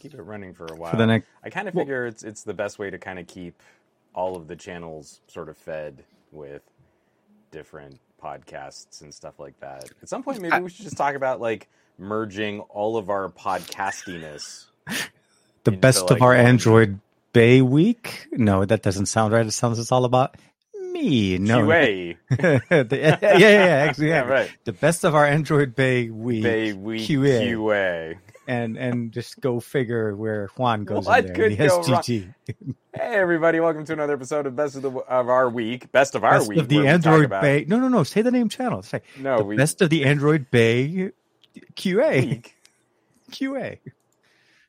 keep it running for a while. for the next. I kind of well- figure it's it's the best way to kind of keep all of the channels sort of fed with different podcasts and stuff like that. At some point, maybe I- we should just talk about like merging all of our podcastiness. The best like, of our one- Android Bay week. No, that doesn't sound right. It sounds it's all about me. No, QA, The- yeah, yeah, yeah, actually, yeah, yeah. right. The best of our Android Bay week. Bay week QA. QA. And and just go figure where Juan goes What in there. could the go wrong? Hey everybody, welcome to another episode of Best of the of our week, Best of our Best week. of the where we talk Android about- Bay. No, no, no. Say the name channel. Say No, the we best of the Android Bay QA. week QA.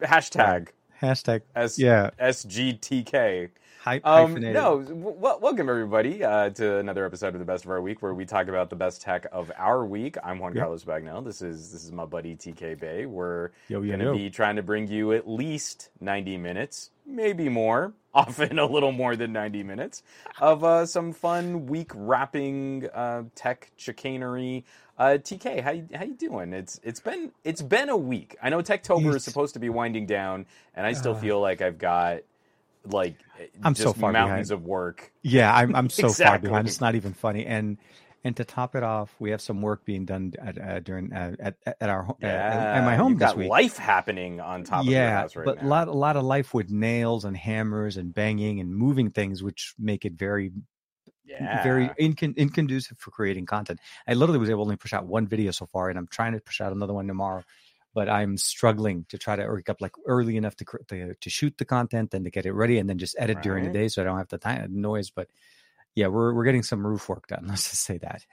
hashtag Hashtag. S Yeah. SGTK. Hype, Um, no, w- welcome everybody uh, to another episode of the Best of Our Week, where we talk about the best tech of our week. I'm Juan. Carlos Bagnell. This is this is my buddy TK Bay. We're Yo, yo, going to yo. be trying to bring you at least 90 minutes, maybe more, often a little more than 90 minutes, of uh, some fun week wrapping uh, tech chicanery. Uh, TK, how you, how you doing? It's it's been it's been a week. I know Techtober is supposed to be winding down, and I still Uh. feel like I've got like I'm just so far mountains behind. of work. Yeah, I'm I'm so far behind. It's not even funny. And and to top it off, we have some work being done at uh, during uh, at at our ho- uh, Yeah, at my home this got week. life happening on top of your yeah, house right but a now. lot a lot of life with nails and hammers and banging and moving things, which make it very yeah, very incon- inconducive for creating content. I literally was able to only push out one video so far, and I'm trying to push out another one tomorrow. But I'm struggling to try to wake up like early enough to to, to shoot the content and to get it ready, and then just edit during the day so I don't have the time noise. But yeah, we're we're getting some roof work done. Let's just say that.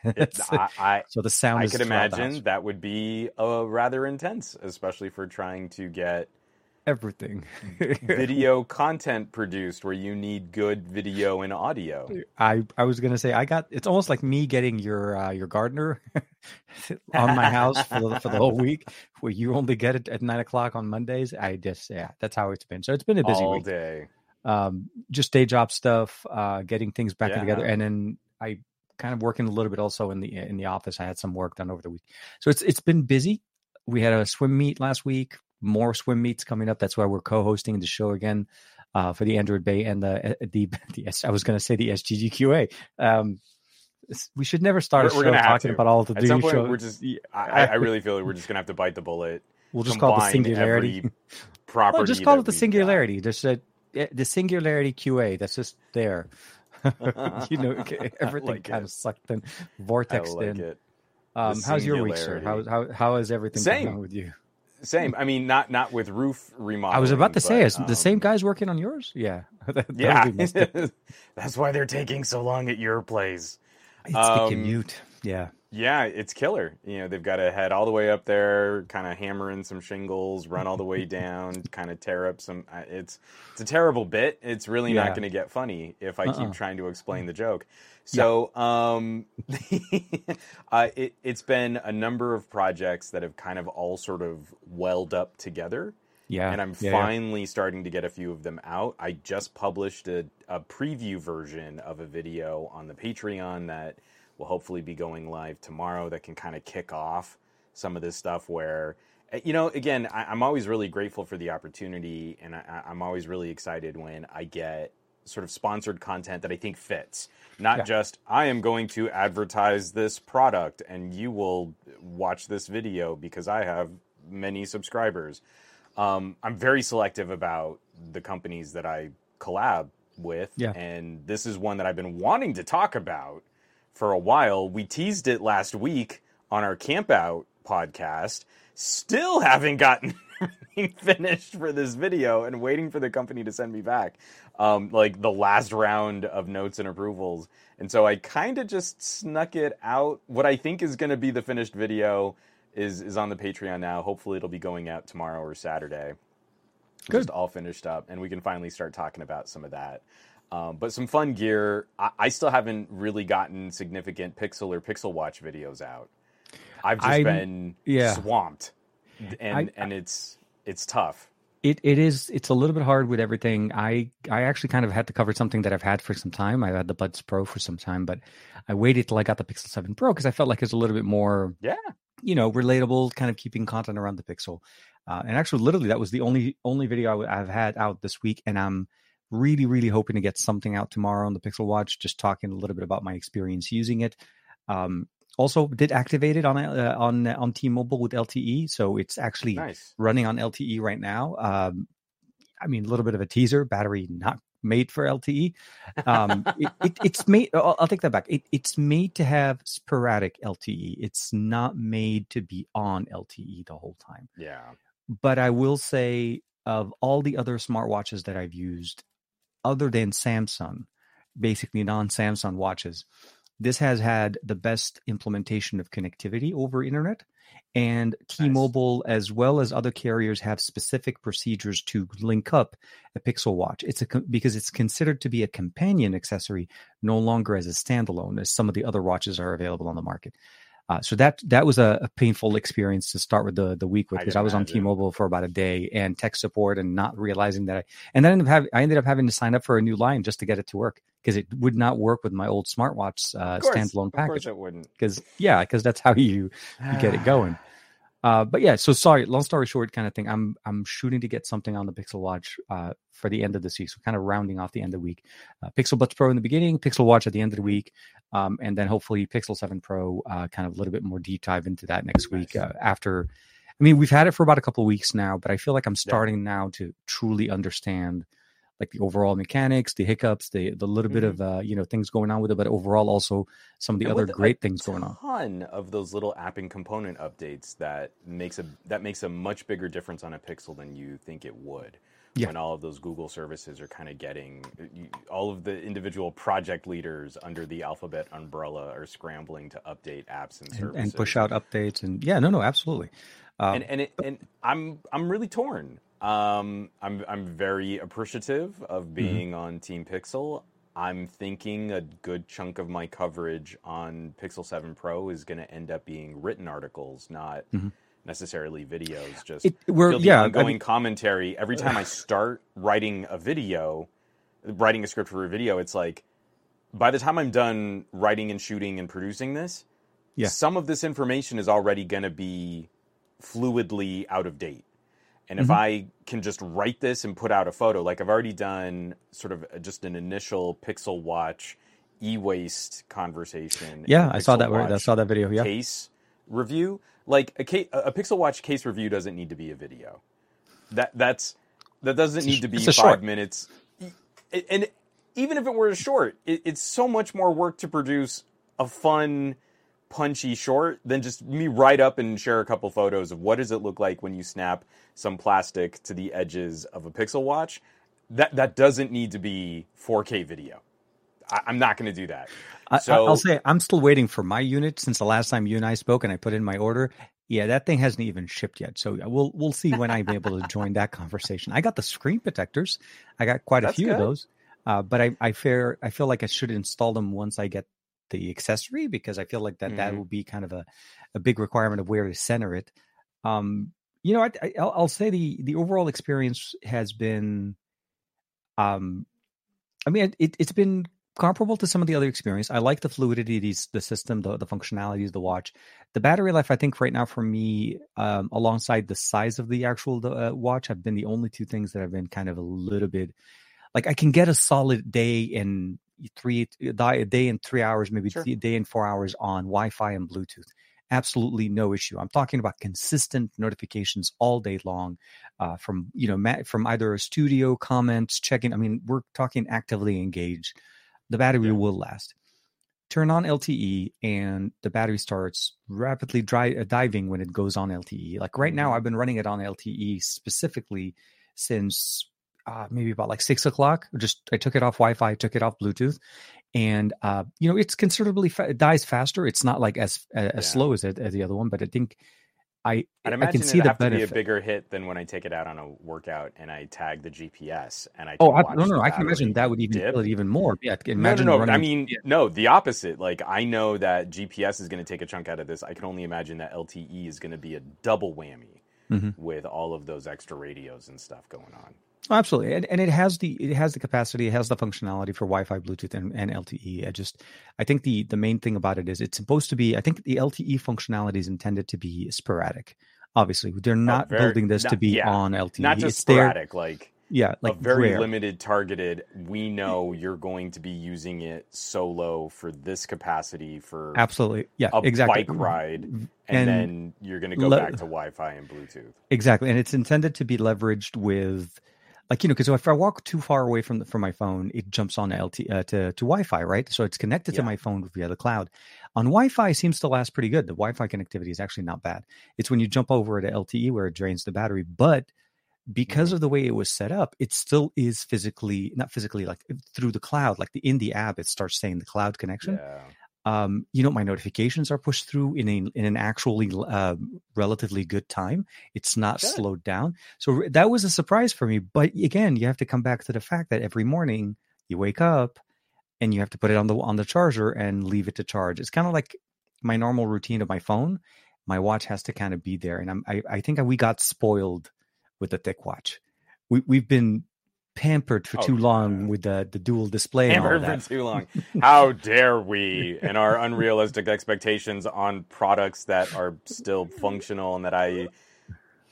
I, I, so the sound I could imagine that would be uh, rather intense, especially for trying to get everything. video content produced where you need good video and audio. I I was gonna say I got it's almost like me getting your uh, your gardener on my house for the, for the whole week, where you only get it at nine o'clock on Mondays. I just yeah, that's how it's been. So it's been a busy all week. day. Um, just day job stuff, uh, getting things back together, and then I kind of working a little bit also in the in the office. I had some work done over the week, so it's it's been busy. We had a swim meet last week. More swim meets coming up. That's why we're co-hosting the show again uh, for the Android Bay and the the, the S- I was going to say the SGGQA. Um, we should never start We're- a show talking to. about all the At some point, shows. we're just. I, I really feel like we're just gonna have to bite the bullet. we'll just call it the singularity. Property. Well, just call it the we've got. singularity. Just a, eh, the singularity QA. That's just there. you know, everything like kind it. of sucked in, I vortex like in. it. Um, how's your week, sir? How, how how is everything Same. going with you? Same. I mean, not not with roof remodeling. I was about to say, but, is the same um, guys working on yours? Yeah, That- that Yeah, would be messed- that's why they're taking so long at your place. it's the Um, commute. Yeah, Yeah, it's killer. You know, they've got to head all the way up there, kind of hammer in some shingles, run all the way down, kind of tear up some. uh, It's it's a terrible bit. It's really Yeah. not going to get funny if I Uh-uh. keep trying to explain the joke. So, um, uh, it, it's been a number of projects that have kind of all sort of welled up together. yeah, and I'm yeah, yeah. finally starting to get a few of them out. I just published a, a preview version of a video on the Patreon that will hopefully be going live tomorrow that can kind of kick off some of this stuff where eh, you know again I, i'm always really grateful for the opportunity and I, I- i'm always really excited when i get sort of sponsored content that i think fits not Yeah. just i am going to advertise this product and you will watch this video because i have many subscribers um, i'm very selective about the companies that i collab with Yeah. and this is one that i've been wanting to talk about for a while. We teased it last week on our camp out podcast. Still haven't gotten finished for this video and waiting for the company to send me back um, like the last round of notes and approvals. And so I kind of just snuck it out. What I think is going to be the finished video is is on the Patreon now. Hopefully it'll be going out tomorrow or Saturday. Good. Just all finished up, and we can finally start talking about some of that. Um, but some fun gear. I, I still haven't really gotten significant Pixel or Pixel Watch videos out. I've just I'm- been yeah. swamped, and I- and it's it's tough. It it is it's a little bit hard with everything. I I actually kind of had to cover something that I've had for some time. I've had the Buds Pro for some time, but I waited till I got the Pixel 7 Pro because I felt like it's a little bit more Yeah, you know, relatable, kind of keeping content around the Pixel. Uh, and actually, literally, that was the only only video I, have had out this week, and I'm really, really hoping to get something out tomorrow on the Pixel Watch, just talking a little bit about my experience using it. Um, also, did activate it on uh, on on T-Mobile with LTE, so it's actually nice. running on LTE right now. Um, I mean, a little bit of a teaser. Battery not made for LTE. Um, it, it, it's made. I'll, I'll, take that back. It, it's made to have sporadic LTE. It's not made to be on LTE the whole time. Yeah. But I will say, of all the other smartwatches that I've used, other than Samsung, basically non-Samsung watches, this has had the best implementation of connectivity over internet and T-Mobile nice. as well as other carriers have specific procedures to link up a Pixel Watch. It's a because it's considered to be a companion accessory, no longer as a standalone as some of the other watches are available on the market. Uh, so that that was a, a, painful experience to start with the the week with because I, I, was on T-Mobile for about a day and tech support and not realizing that I and then I, I ended up having to sign up for a new line just to get it to work because it would not work with my old smartwatch uh, course, standalone package. Of course, it wouldn't. Because yeah, because that's how you, you get it going. Uh, but yeah, so sorry, long story short, kind of thing. I'm I'm shooting to get something on the Pixel Watch uh, for the end of this week. So kind of rounding off the end of the week. Uh, Pixel Buds Pro in the beginning, Pixel Watch at the end of the week, um, and then hopefully Pixel Seven Pro. Uh, kind of a little bit more deep dive into that next week uh, after. I mean, we've had it for about a couple of weeks now, but I feel like I'm starting yeah. now to truly understand like the overall mechanics, the hiccups, the the little mm-hmm. bit of uh, you know things going on with it, but overall also some of the and other great things going on. Ton of those little app and component updates that makes a that makes a much bigger difference on a Pixel than you think it would. Yeah. When all of those Google services are kind of getting all of the individual project leaders under the Alphabet umbrella are scrambling to update apps and services and, and push out updates and yeah, no, no, absolutely. Um, and and, it, and I'm I'm really torn um, I'm I'm very appreciative of mm-hmm. being mm-hmm. on Team Pixel. I'm thinking a good chunk of my coverage on Pixel 7 Pro is going to end up being written articles, not mm-hmm. necessarily videos. Just it, we're, yeah, ongoing I mean, commentary. Every time I start writing a video, writing a script for a video, it's like by the time I'm done writing and shooting and producing this, yeah. some of this information is already going to be fluidly out of date. And mm-hmm. if I can just write this and put out a photo, like I've already done sort of just an initial Pixel Watch e-waste conversation. Yeah, I saw that. I saw that video. Yeah, case review. Like a, case, a Pixel Watch case review doesn't need to be a video. That that's that doesn't need to be five short. minutes. And even if it were a short, it, it's so much more work to produce a fun punchy short than just me write up and share a couple photos of what does it look like when you snap some plastic to the edges of a Pixel Watch. That that doesn't need to be 4K video. I, am not going to do that. So, I'll say I'm still waiting for my unit since the last time you and I spoke, and I put in my order. Yeah, that thing hasn't even shipped yet. So we'll we'll see when I'm able to join that conversation. I got the screen protectors. I got quite a few good. of those. Uh, but I, I fear I feel like I should install them once I get the accessory because I feel like that mm-hmm. that will be kind of a, a big requirement of where to center it. Um, you know, I, will say the the overall experience has been, um, I mean, it, it's been comparable to some of the other experience. I like the fluidity, the, the system, the the functionalities of the watch. The battery life, I think, right now for me, um, alongside the size of the actual uh, watch, have been the only two things that have been kind of a little bit like I can get a solid day in three a day and three hours, maybe sure. a day and four hours on Wi-Fi and Bluetooth. Absolutely no issue. I'm talking about consistent notifications all day long, uh, from you know from either a studio comments, checking. I mean, we're talking actively engaged. The battery yeah. will last. Turn on LTE and the battery starts rapidly dry, uh, diving when it goes on LTE. Like right now, mm-hmm. I've been running it on LTE specifically since uh, maybe about like six o'clock. Just I took it off Wi-Fi, took it off Bluetooth, and uh, you know it's considerably fa- it dies faster. It's not like as as yeah. slow as, as the other one, but I think I I'd I can see the benefit. To be a bigger hit than when I take it out on a workout and I tag the GPS and I. Oh I, no, no, no! I can imagine that would even kill it even more. Yeah, imagine. No, no, no. I mean, yeah. no. The opposite. Like I know that GPS is going to take a chunk out of this. I can only imagine that LTE is going to be a double whammy mm-hmm. with all of those extra radios and stuff going on. Absolutely, and, and it has the it has the capacity, it has the functionality for Wi-Fi, Bluetooth, and, and LTE. I just I think the the main thing about it is it's supposed to be. I think the LTE functionality is intended to be sporadic. Obviously, they're not oh, very, building this not, to be yeah, on LTE. Not just it's sporadic, there, like yeah, like a very rare. limited targeted. We know you're going to be using it solo for this capacity for absolutely, yeah, a exactly. bike ride, and, and then you're going to go le- back to Wi-Fi and Bluetooth. Exactly, and it's intended to be leveraged with, like you know, because if I walk too far away from the, from my phone, it jumps on LT uh, to to Wi-Fi, right? So it's connected yeah. to my phone via the cloud. On Wi-Fi, seems to last pretty good. The Wi-Fi connectivity is actually not bad. It's when you jump over to LTE where it drains the battery, but because mm-hmm. of the way it was set up, it still is physically not physically like through the cloud, like the in the app, it starts saying the cloud connection. Yeah. Um, you know, my notifications are pushed through in a in an actually uh, relatively good time. It's not good. slowed down, so that was a surprise for me. But again, you have to come back to the fact that every morning you wake up and you have to put it on the on the charger and leave it to charge. It's kind of like my normal routine of my phone. My watch has to kind of be there, and I'm, I I think we got spoiled with the TicWatch. We we've been pampered for oh, too long with the the dual display. Pampered for too long. How dare we and our unrealistic expectations on products that are still functional and that I,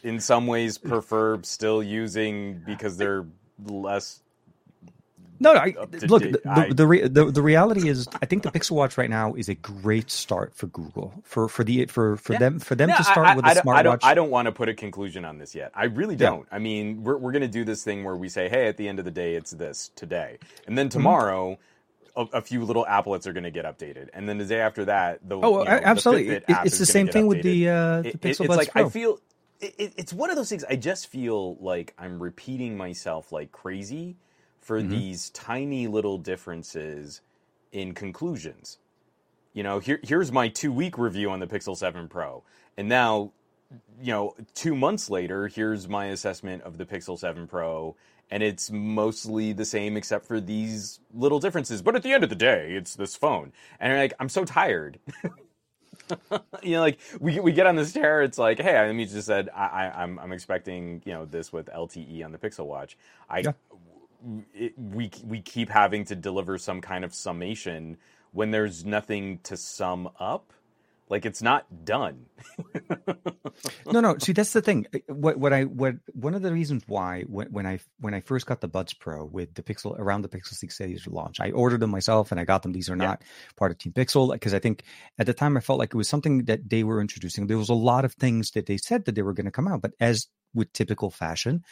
in some ways, prefer still using because they're less no, no I, look. The, I, the, the, the, the reality is, I think the Pixel Watch right now is a great start for Google for for the for for yeah. them for them no, to start I, with a smartwatch. I don't, I don't want to put a conclusion on this yet. I really don't. Yeah. I mean, we're we're going to do this thing where we say, hey, at the end of the day, it's this today, and then mm-hmm. tomorrow. Mm-hmm. A, a, few little applets are going to get updated, and then the day after that, the oh, you know, absolutely, it, it's the same thing updated. with the uh, the Pixel it, Buds like Pro. I feel it, it's one of those things. I just feel like I'm repeating myself like crazy for mm-hmm. these tiny little differences in conclusions. You know, here, here's my two week review on the Pixel 7 Pro. And now, you know, two months later, here's my assessment of the Pixel 7 Pro. And it's mostly the same except for these little differences. But at the end of the day, it's this phone. And I'm like, I'm so tired. you know, like we we get on this chair. It's like, hey, I mean, just said I, I am I'm, I'm expecting you know this with LTE on the Pixel Watch. I yeah it, we we keep having to deliver some kind of summation when there's nothing to sum up. Like it's not done. No no. See that's the thing. Uh, what what i what one of the reasons why when, when i when i first got the buds pro with the pixel around the pixel 6 series launch i ordered them myself and i got them. These are not yeah. part of team pixel because i think at the time i felt like it was something that they were introducing. There was a lot of things that they said that they were going to come out but as with typical fashion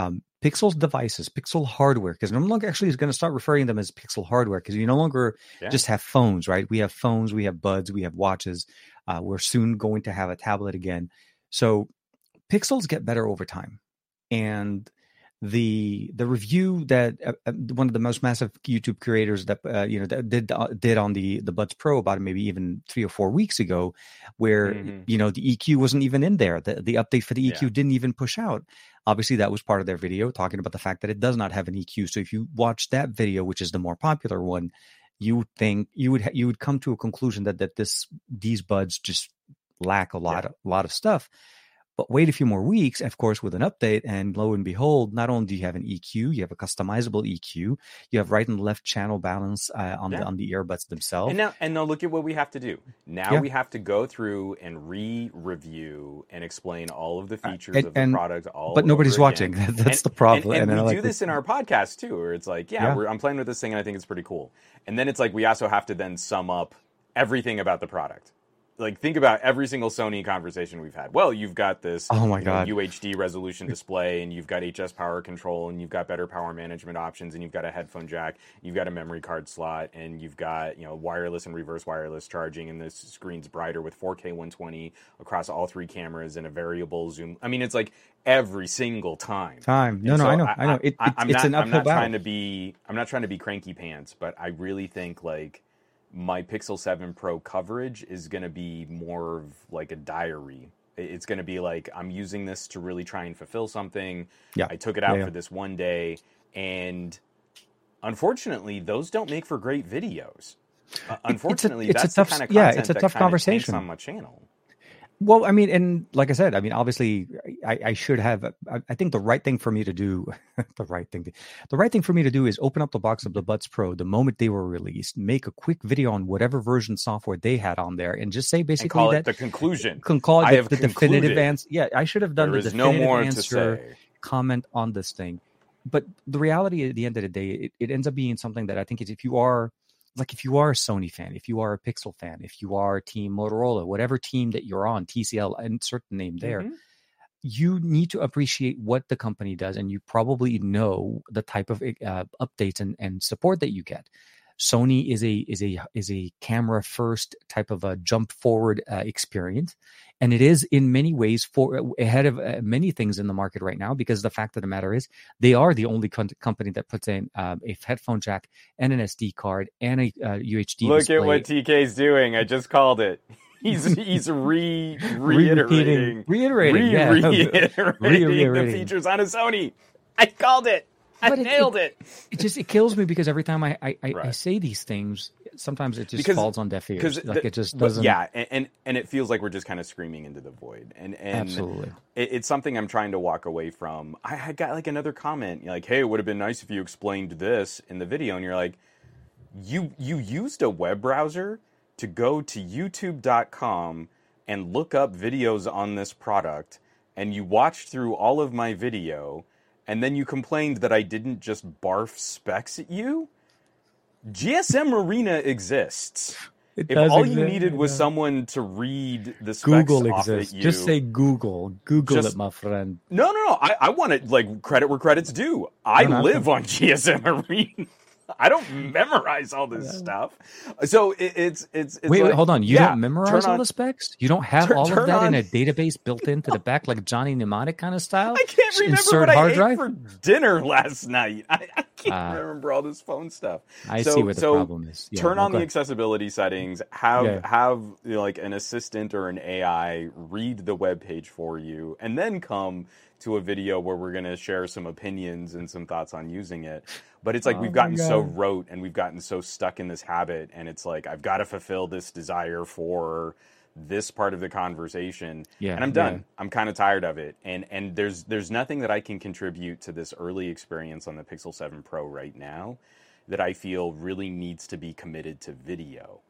um, Pixel's devices, Pixel hardware, because no longer actually is going to start referring them as Pixel hardware because you no longer yeah. just have phones, right? We have phones, we have buds, we have watches. Uh, we're soon going to have a tablet again. So Pixels get better over time. And the the review that uh, uh, one of the most massive YouTube creators that uh, you know that did uh, did on the the Buds Pro about maybe even three or four weeks ago, where mm-hmm. you know the EQ wasn't even in there. The the update for the EQ yeah. didn't even push out. Obviously, that was part of their video talking about the fact that it does not have an EQ. So if you watch that video, which is the more popular one, you would think you would you would come to a conclusion that that this these buds just lack a lot yeah. of, a lot of stuff. But wait a few more weeks, of course, with an update, and lo and behold, not only do you have an EQ, you have a customizable EQ, you have right and left channel balance uh, on yeah. the on the earbuds themselves. And now, and now, look at what we have to do. Now yeah. we have to go through and re-review and explain all of the uh, features uh, and, of the and, product. All but nobody's watching. That's and, the problem. And, we like do this in our podcast too, where it's like, yeah, yeah. I'm playing with this thing, and I think it's pretty cool. And then it's like we also have to then sum up everything about the product like think about every single Sony conversation we've had. Well, you've got this oh my god know, UHD resolution display, and you've got HS power control, and you've got better power management options, and you've got a headphone jack, you've got a memory card slot, and you've got you know wireless and reverse wireless charging, and this screen's brighter with 4K 120 across all three cameras and a variable zoom. I mean, it's like every single time. Time. No, and no, so I know, I, I know. It, it, I'm it's not, an uphill I'm not battle. trying to be. I'm not trying to be cranky pants, but I really think like my Pixel 7 Pro coverage is going to be more of like a diary. It's going to be like I'm using this to really try and fulfill something. Yeah. I took it out yeah, yeah. for this one day and unfortunately those don't make for great videos. Uh, unfortunately, it's a, it's that's a tough, the kind of yeah, it's a tough conversation on my channel. Well, I mean, and like I said, I mean, obviously, I, I should have. I, I, think the right thing for me to do, the right thing, to, the right thing for me to do is open up the box of the Buds Pro the moment they were released, make a quick video on whatever version software they had on there, and just say basically that the conclusion. Can call it the, the definitive answer. Yeah, I should have done there the definitive no more answer comment on this thing. But the reality at the end of the day, it, it ends up being something that I think is if you are like if you are a Sony fan, if you are a Pixel fan, if you are Team Motorola, whatever team that you're on, TCL, insert the name there, mm-hmm. you need to appreciate what the company does, and you probably know the type of uh, updates and, and support that you get. Sony is a is a is a camera first type of a jump forward uh, experience, and it is in many ways for ahead of uh, many things in the market right now because the fact of the matter is they are the only co- company that puts in um, a headphone jack and an SD card and a uh, UHD. Look display. at what TK's doing! I just called it. He's he's re reiterating, reiterating, re- yeah. reiterating, reiterating the features on a Sony. I called it. I nailed it, it. It just it kills me because every time I I, I, right. I say these things, sometimes it just because, falls on deaf ears. Like the, it just doesn't. Yeah, and, and, and it feels like we're just kind of screaming into the void. And and absolutely, it, it's something I'm trying to walk away from. I, I got like another comment, like, "Hey, it would have been nice if you explained this in the video." And you're like, "You you used a web browser to go to YouTube.com and look up videos on this product, and you watched through all of my video." And then you complained that I didn't just barf specs at you. GSM Arena exists. It if all exist, you needed was someone to read the specs Google off exists. at you, just say Google. Google just, it, my friend. No, no, no. I, I want to like credit where credit's due. I live on GSM Arena. I don't memorize all this yeah. stuff. So it, it's it's, it's wait, like, wait, hold on. You yeah, don't memorize all the specs. You don't have turn, all of that on, in a database built into the back, like Johnny Mnemonic kind of style. I can't remember Insert what hard I drive? ate for dinner last night. I, I can't uh, remember all this phone stuff. I so, see what the so problem is. Yeah, turn on the accessibility settings. Have yeah. have you know, like an assistant or an AI read the web page for you, and then come to a video where we're going to share some opinions and some thoughts on using it. But it's like oh we've gotten so rote and we've gotten so stuck in this habit, and it's like I've got to fulfill this desire for this part of the conversation yeah, and i'm done yeah. i'm kind of tired of it and and there's there's nothing that i can contribute to this early experience on the pixel 7 pro right now that i feel really needs to be committed to video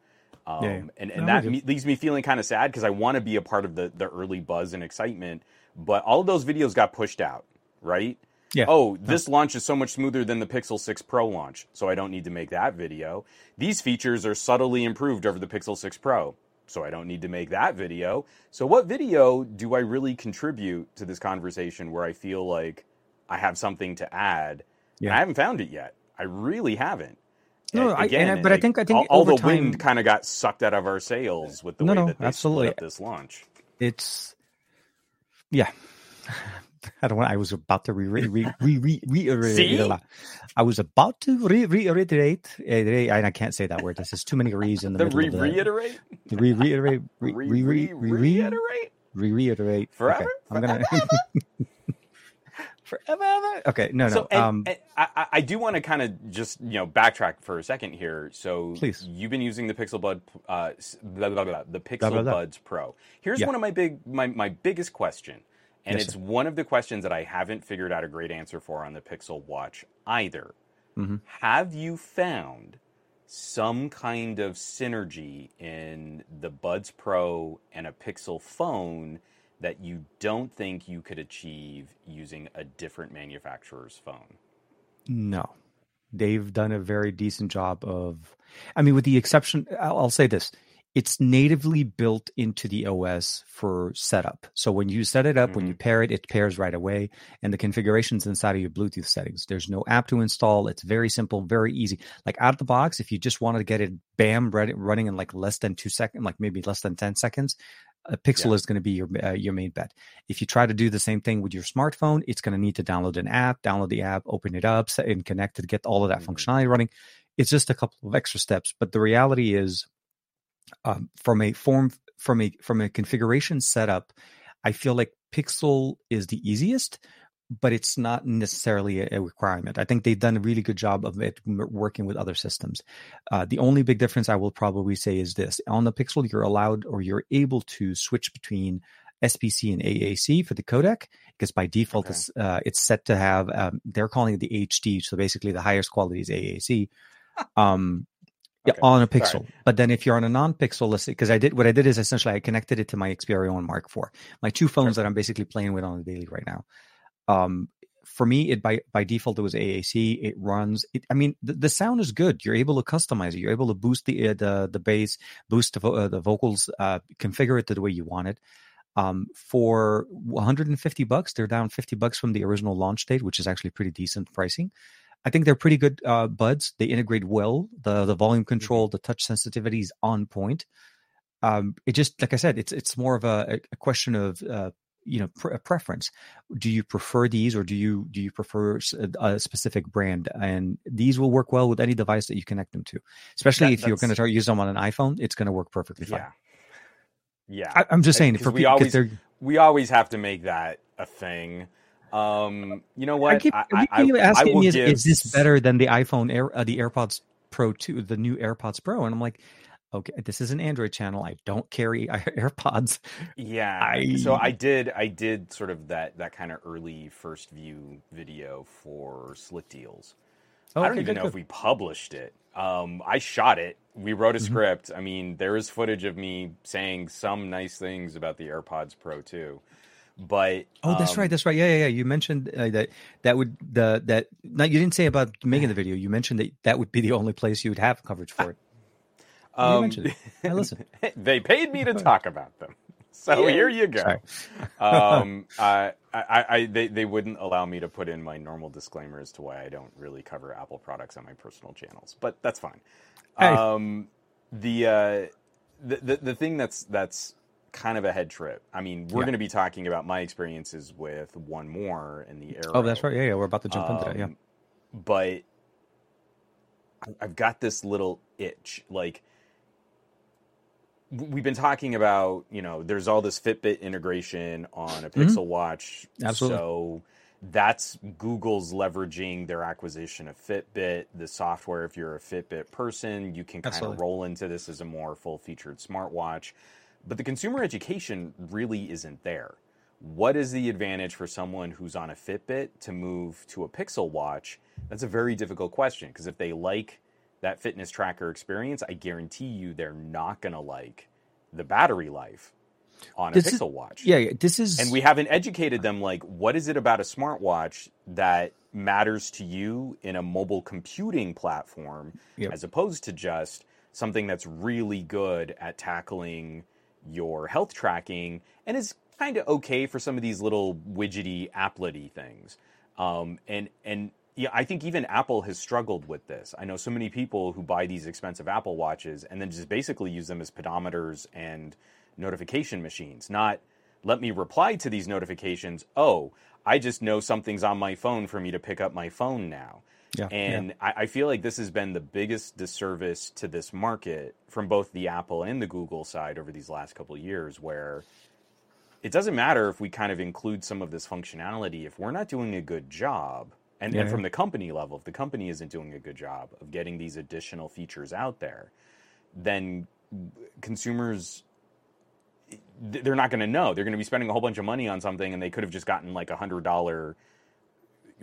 um, yeah. and, and that me, leaves me feeling kind of sad because i want to be a part of the the early buzz and excitement but all of those videos got pushed out, right? Yeah. Oh, this no. launch is so much smoother than the Pixel 6 Pro launch, so I don't need to make that video. These features are subtly improved over the Pixel 6 Pro, so I don't need to make that video. So, what video do I really contribute to this conversation where I feel like I have something to add? Yeah. I haven't found it yet. I really haven't. No, Again, I, I, but I think I think all, all the time... wind kind of got sucked out of our sails with the no, way no, that they absolutely. up this launch. It's yeah. I don't want. I was about to re, re, re, re, re, reiterate. See? I was about to re, reiterate. Eh, eh, and I can't say that word. This is too many re's in the, the middle. Re- of the, reiterate. Re reiterate. Re, re, re, re, reiterate. Re reiterate. Forever. Okay. I'm gonna. Forever, ever. Okay, no, no. So, and, um, and I, I do want to kind of just you know backtrack for a second here. So, please, you've been using the Pixel Bud, uh, blah, blah, blah, the Pixel Buds Pro. Here's yeah. one of my big, my, my biggest question and yes, it's sir. one of the questions that I haven't figured out a great answer for on the Pixel Watch either. Mm-hmm. Have you found some kind of synergy in the Buds Pro and a Pixel phone that you don't think you could achieve using a different manufacturer's phone? No. They've done a very decent job of, I mean, with the exception, I'll, I'll say this it's natively built into the OS for setup. So when you set it up, mm-hmm. when you mm-hmm. pair it, it pairs right away. And the configurations inside of your Bluetooth settings. There's no app to install. It's very simple, very easy. Like out of the box, if you just wanted to get it bam running in like less than two seconds, like maybe less than 10 seconds, a Pixel yeah. is going to be your uh, your main bet. If you try to do the same thing with your smartphone, it's going to need to download an app, download the app, open it up, set and connect to get all of that mm-hmm. functionality running. It's just a couple of extra steps, but the reality is um, from a form from a from a configuration setup, I feel like Pixel is the easiest. but it's not necessarily a, requirement. I think they've done a really good job of it working with other systems. Uh, the only big difference I will probably say is this: on the Pixel, you're allowed or you're able to switch between SBC and AAC for the codec because by default Okay. it's uh, it's set to have um, they're calling it the HD, so basically the highest quality is AAC. Um, yeah, Okay, on a sorry. Pixel. But then if you're on a non-Pixel, let's say, because I did what I did is essentially I connected it to my Xperia One Mark IV, my two phones that I'm basically playing with on a daily right now. Um, for me, it by by default it was AAC. It runs. It, I mean, the, the sound is good. You're able to customize it. You're able to boost the uh, the the bass, boost the, vo- uh, the vocals, uh, configure it to the way you want it. Um, for 150 bucks, they're down 50 bucks from the original launch date, which is actually pretty decent pricing. I think they're pretty good uh, buds. They integrate well. The the volume control, the touch sensitivity is on point. Um, it just like I said, it's it's more of a, a question of uh, you know pre- preference. Do you prefer these, or do you do you prefer a specific brand? And these will work well with any device that you connect them to. Especially That- if you're going to start using them on an iPhone, it's going to work perfectly fine. Yeah. Yeah. I, I'm just saying for we people, always we always have to make that a thing. Um, you know what? I keep, I, I, keep I asking is, give is this better than the iPhone Air, uh, the AirPods Pro 2, the new AirPods Pro? And I'm like, okay, this is an Android channel. I don't carry AirPods. Yeah. So I- I did I did sort of that that kind of early first view video for Slickdeals. Oh, I don't okay, even good, know if we published it. Um, I shot it. We wrote a Mhm. script. I mean, there is footage of me saying some nice things about the AirPods Pro too. But Oh, that's um, right. That's right. Yeah, yeah, yeah. You mentioned uh, that that would the that no, you didn't say about making the video. You mentioned that that would be the only place you would have coverage for it. You Um, mentioned it. I listened. they paid me to talk about them. So Yeah. here you go. Um, I, I, I, they, they wouldn't allow me to put in my normal disclaimer as to why I don't really cover Apple products on my personal channels, but that's fine. Hey. Um, the, uh, the, the, the thing that's, that's kind of a head trip. I mean, we're Yeah. going to be talking about my experiences with 1More in the Aero. Oh, that's right. Yeah, yeah. We're about to jump into that. Yeah. Um, But I've got this little itch. Like, we've been talking about, you know, there's all this Fitbit integration on a Pixel Watch. Mm-hmm. Absolutely. So that's Google's leveraging their acquisition of Fitbit, the software. If you're a Fitbit person, you can kind of roll into this as a more full featured smartwatch. But the consumer education really isn't there. What is the advantage for someone who's on a Fitbit to move to a Pixel watch? That's a very difficult question because if they like that fitness tracker experience, I guarantee you they're not going to like the battery life on a This is- Pixel watch. Yeah, yeah. This is And we haven't educated them like what is it about a smartwatch that matters to you in a mobile computing platform Yep. as opposed to just something that's really good at tackling your health tracking and is kind of okay for some of these little widgety applety things. Um, and and yeah, I think even Apple has struggled with this. I know so many people who buy these expensive Apple watches and then just basically use them as pedometers and notification machines. Not let me reply to these notifications. Oh, I just know something's on my phone for me to pick up my phone now. Yeah, and I, I feel like this has been the biggest disservice to this market from both the Apple and the Google side over these last couple of years, where it doesn't matter if we kind of include some of this functionality if we're not doing a good job. And, Yeah, and from the company level, if the company isn't doing a good job of getting these additional features out there, then consumers they're not going to know. They're going to be spending a whole bunch of money on something, and they could have just gotten like a hundred dollar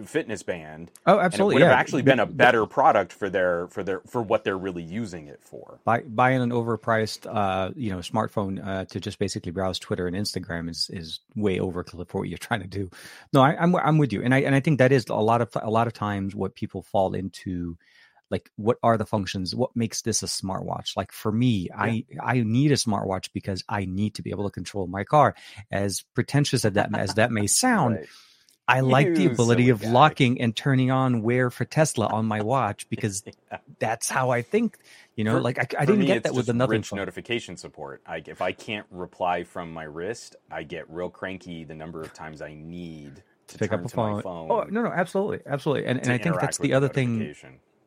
fitness band. oh, And it absolutely. would yeah. have actually been a better product for their for their for what they're really using it for. buy, buying an overpriced uh you know smartphone uh to just basically browse twitter and instagram is is way overkill for what you're trying to do no I, i'm i'm with you and i and i think that is a lot of a lot of times what people fall into like what are the functions what makes this a smartwatch like for me i i need a smartwatch because i need to be able to control my car as pretentious as that as that may sound Right. I like the ability of guy. locking and turning on wear for Tesla on my watch because that's how I think. You know, For- like I, I didn't me, get that with another rich phone. notification support. I, if I can't reply from my wrist, I get real cranky the number of times I need to, pick turn up a to my phone. phone. Oh no, no, absolutely, absolutely, and and I think that's the other thing.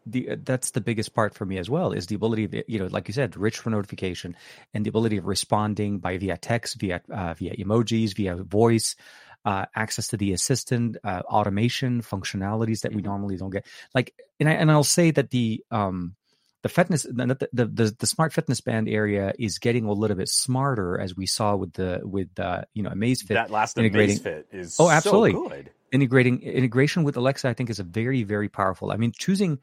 The uh, that's the biggest part for me as well is the ability of you know, like you said, rich for notification and the ability of responding by via text, via uh, via emojis, via voice. Uh, access to the assistant, uh, automation functionalities that we Mhm. normally don't get. Like, and I, and I'll say that the um, the fitness the, the the the smart fitness band area is getting a little bit smarter as we saw with the with uh, you know Amazfit that last integrating- Amazfit is Oh, absolutely. so good. integrating integration with Alexa, I think is a very, very powerful. I mean, choosing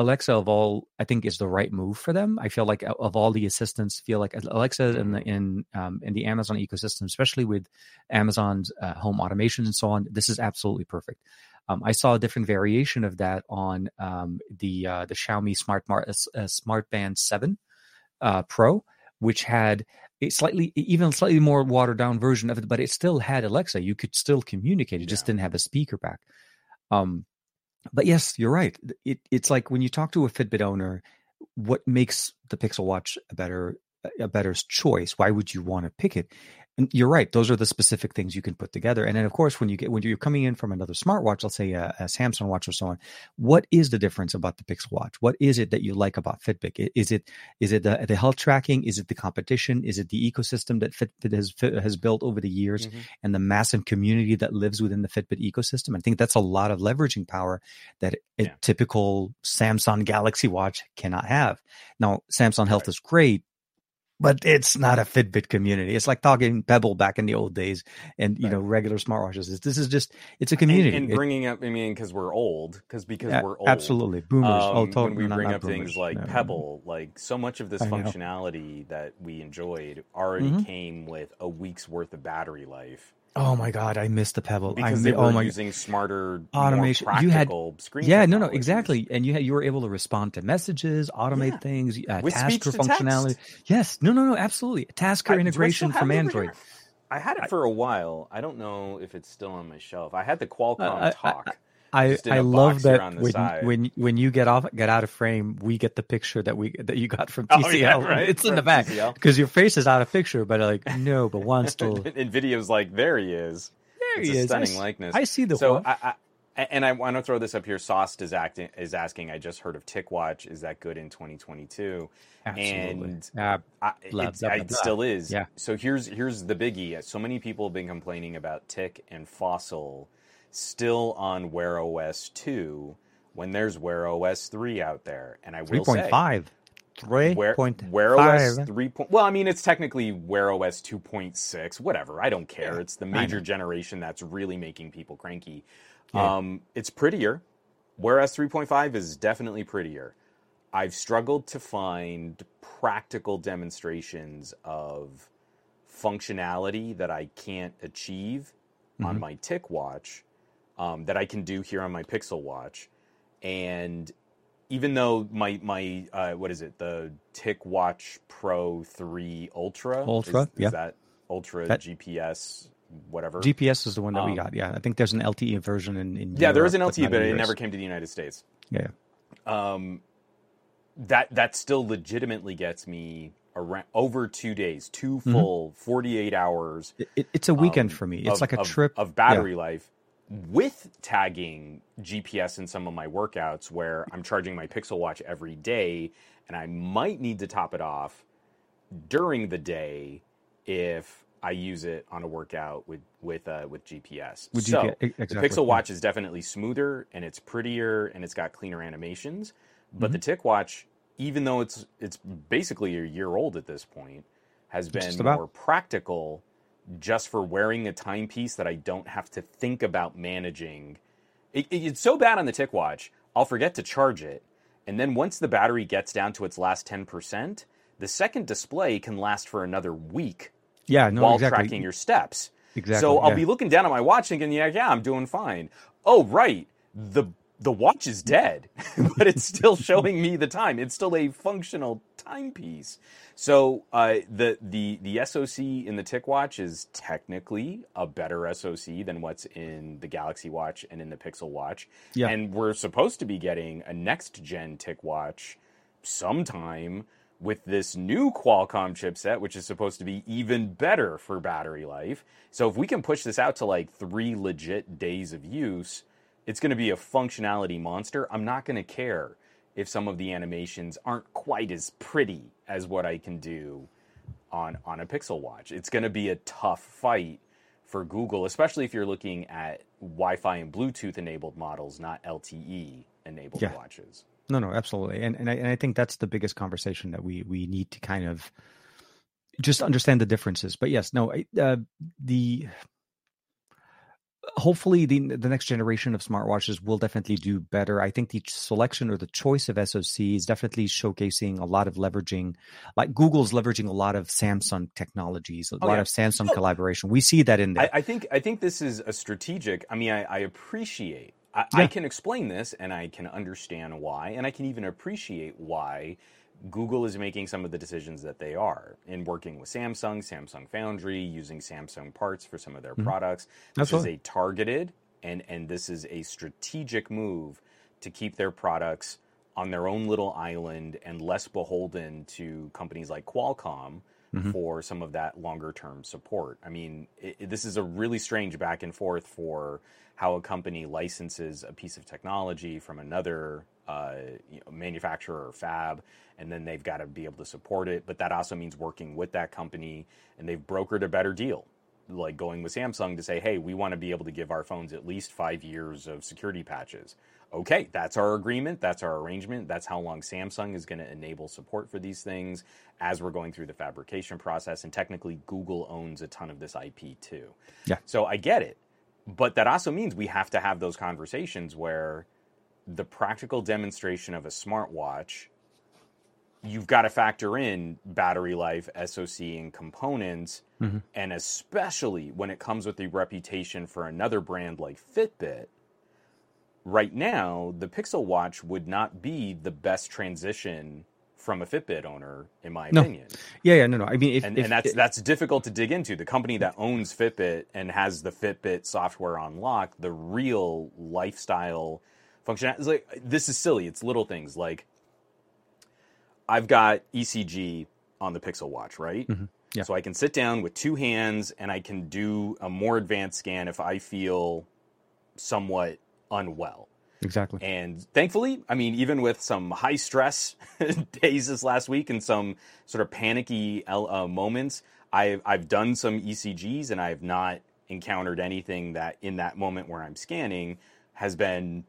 Alexa of all, I think is the right move for them. I feel like of all the assistants, feel like Alexa in the in um, in the Amazon ecosystem, especially with Amazon's uh, home automation and so on, this is absolutely perfect. Um, I saw a different variation of that on um, the uh, the Xiaomi Smart Mar- uh, Smart Band Seven uh, Pro, which had a slightly even slightly more watered down version of it, but it still had Alexa. You could still communicate. It just Yeah. didn't have a speaker back. Um, but yes, you're right. It, it's like when you talk to a Fitbit owner, what makes the Pixel Watch a better a better choice? Why would you want to pick it? And you're right; those are the specific things you can put together. And then, of course, when you get when you're coming in from another smartwatch, let's say a, a Samsung watch or so on, what is the difference about the Pixel Watch? What is it that you like about Fitbit? Is it is it the, the health tracking? Is it the competition? Is it the ecosystem that Fitbit has has built over the years? Mhm. and the massive community that lives within the Fitbit ecosystem. I think that's a lot of leveraging power that a Yeah. typical Samsung Galaxy Watch cannot have. Now, Samsung Health Right. is great, but it's not a Fitbit community. It's like talking Pebble back in the old days, and you Right. know regular smartwatches. This is just it's a community. and It- bringing up, I mean, because we're old, because because a- we're old. absolutely boomers. oh, Um, totally. when we not- bring up things like No, no, no. Pebble, like so much of this I know. functionality that we enjoyed already Mhm. came with a week's worth of battery life Oh my god, I missed the Pebble. I because mi- they were oh my using smarter, Automation. You had- screen. yeah, no, no, exactly. And you had, you were able to respond to messages, automate Yeah. things, uh, With tasker to text. functionality. Yes, no, no, no, absolutely. Tasker I- I integration from Android. I had it for a while. I don't know if it's still on my shelf. I had the Qualcomm I- I- Talk. I, in I love that when side. when when you get off get out of frame, we get the picture that we that you got from Oh, TCL. yeah, right, It's in the back because your face is out of picture, but like no, but one still and videos like there he is. There he It's a is. Stunning s- likeness. I see the so one. I, I and I want to throw this up here. Sauced is acting is asking. I just heard of TicWatch. Is that good in 2022? Absolutely. And Uh, I, Blah, blah, blah, it still is. Yeah. So here's here's the biggie. So many people have been complaining about Tick and Fossil still on Wear OS 2 when there's Wear OS 3 out there. And I will point say five. Three Wear, point Wear OS five. 3. Point, well, I mean, it's technically Wear OS 2.6. Whatever. I don't care. Yeah, it's the major generation that's really making people cranky. Yeah. Um, it's prettier. Wear OS 3.5 is definitely prettier. I've struggled to find practical demonstrations of functionality that I can't achieve on Mhm. my TicWatch um, that I can do here on my Pixel watch. And even though my my uh, what is it the TicWatch Pro Three Ultra Ultra, is, is yeah. that Ultra That- GPS whatever GPS is the one that we Um, got. Yeah, I think there's an LTE version in. in yeah there is an LTE not but it never came to the United States Yeah, um, that that still legitimately gets me around over two days two Mm-hmm. full 48 hours It- it, it's a weekend um, for me. It's of- like a of- trip of battery life with tagging GPS in some of my workouts where I'm charging my Pixel Watch every day and I might need to top it off during the day if I use it on a workout with with uh, with GPS. With so GPS, e- the Pixel. Watch is definitely smoother and it's prettier and it's got cleaner animations, but Mm-hmm. the TicWatch, even though it's it's basically a year old at this point, has been more practical just for wearing a timepiece that I don't have to think about managing. It, it- it's so bad on the TicWatch, I'll forget to charge it. And then once the battery gets down to its last 10%, the second display can last for another week Yeah, no, while exactly. tracking your steps. Exactly, So I'll yeah. be looking down at my watch thinking, yeah, yeah, I'm doing fine. Oh, right. The the watch is dead, but it's still showing me the time. It's still a functional timepiece. So uh, the the the SoC in the TicWatch is technically a better SoC than what's in the Galaxy Watch and in the Pixel Watch. Yeah. And we're supposed to be getting a next gen TicWatch sometime with this new Qualcomm chipset, which is supposed to be even better for battery life. So if we can push this out to like three legit days of use, it's going to be a functionality monster. I'm not going to care if some of the animations aren't quite as pretty as what I can do on on a Pixel Watch. It's going to be a tough fight for Google, especially if you're looking at Wi-Fi and Bluetooth enabled models, not LTE enabled Yeah. watches. No, no, absolutely, and and I, and I think that's the biggest conversation that we we need to kind of just understand the differences. But yes, no, I- uh, the hopefully the the next generation of smartwatches will definitely do better. I think the selection or the choice of SoC is definitely showcasing a lot of leveraging, like Google's leveraging a lot of Samsung technologies, a Oh, lot yeah. of Samsung collaboration. We see that in there. I, I think I think this is a strategic. I mean, I, I appreciate. I, Yeah. I can explain this, and I can understand why, and I can even appreciate why Google is making some of the decisions that they are in working with Samsung, Samsung Foundry, using Samsung parts for some of their mm-hmm. products. This Absolutely. is a targeted and and this is a strategic move to keep their products on their own little island and less beholden to companies like Qualcomm mm-hmm. for some of that longer term support. I mean, it, it- this is a really strange back and forth for how a company licenses a piece of technology from another uh, you know, manufacturer or fab, and then they've got to be able to support it. But that also means working with that company, and they've brokered a better deal like going with Samsung to say, hey, we want to be able to give our phones at least five years of security patches. Okay, that's our agreement. That's our arrangement. That's how long Samsung is going to enable support for these things as we're going through the fabrication process. And technically, Google owns a ton of this IP too. Yeah. So I get it. But that also means we have to have those conversations where the practical demonstration of a smartwatch you've got to factor in battery life, SoC, and components. Mm-hmm. And especially when it comes with the reputation for another brand like Fitbit, right now, the Pixel Watch would not be the best transition from a Fitbit owner, in my No. opinion. yeah, yeah, no, no. I mean, if, And, if and that's that's difficult to dig into. The company that owns Fitbit and has the Fitbit software on lock, the real lifestyle function is like this is silly. It's little things like I've got ECG on the Pixel Watch, right? Mm-hmm. Yeah. So I can sit down with two hands and I can do a more advanced scan if I feel somewhat unwell. exactly. And thankfully, I mean, even with some high stress days this last week and some sort of panicky uh, moments, I've, I've done some ECGs and I've not encountered anything that in that moment where I'm scanning has been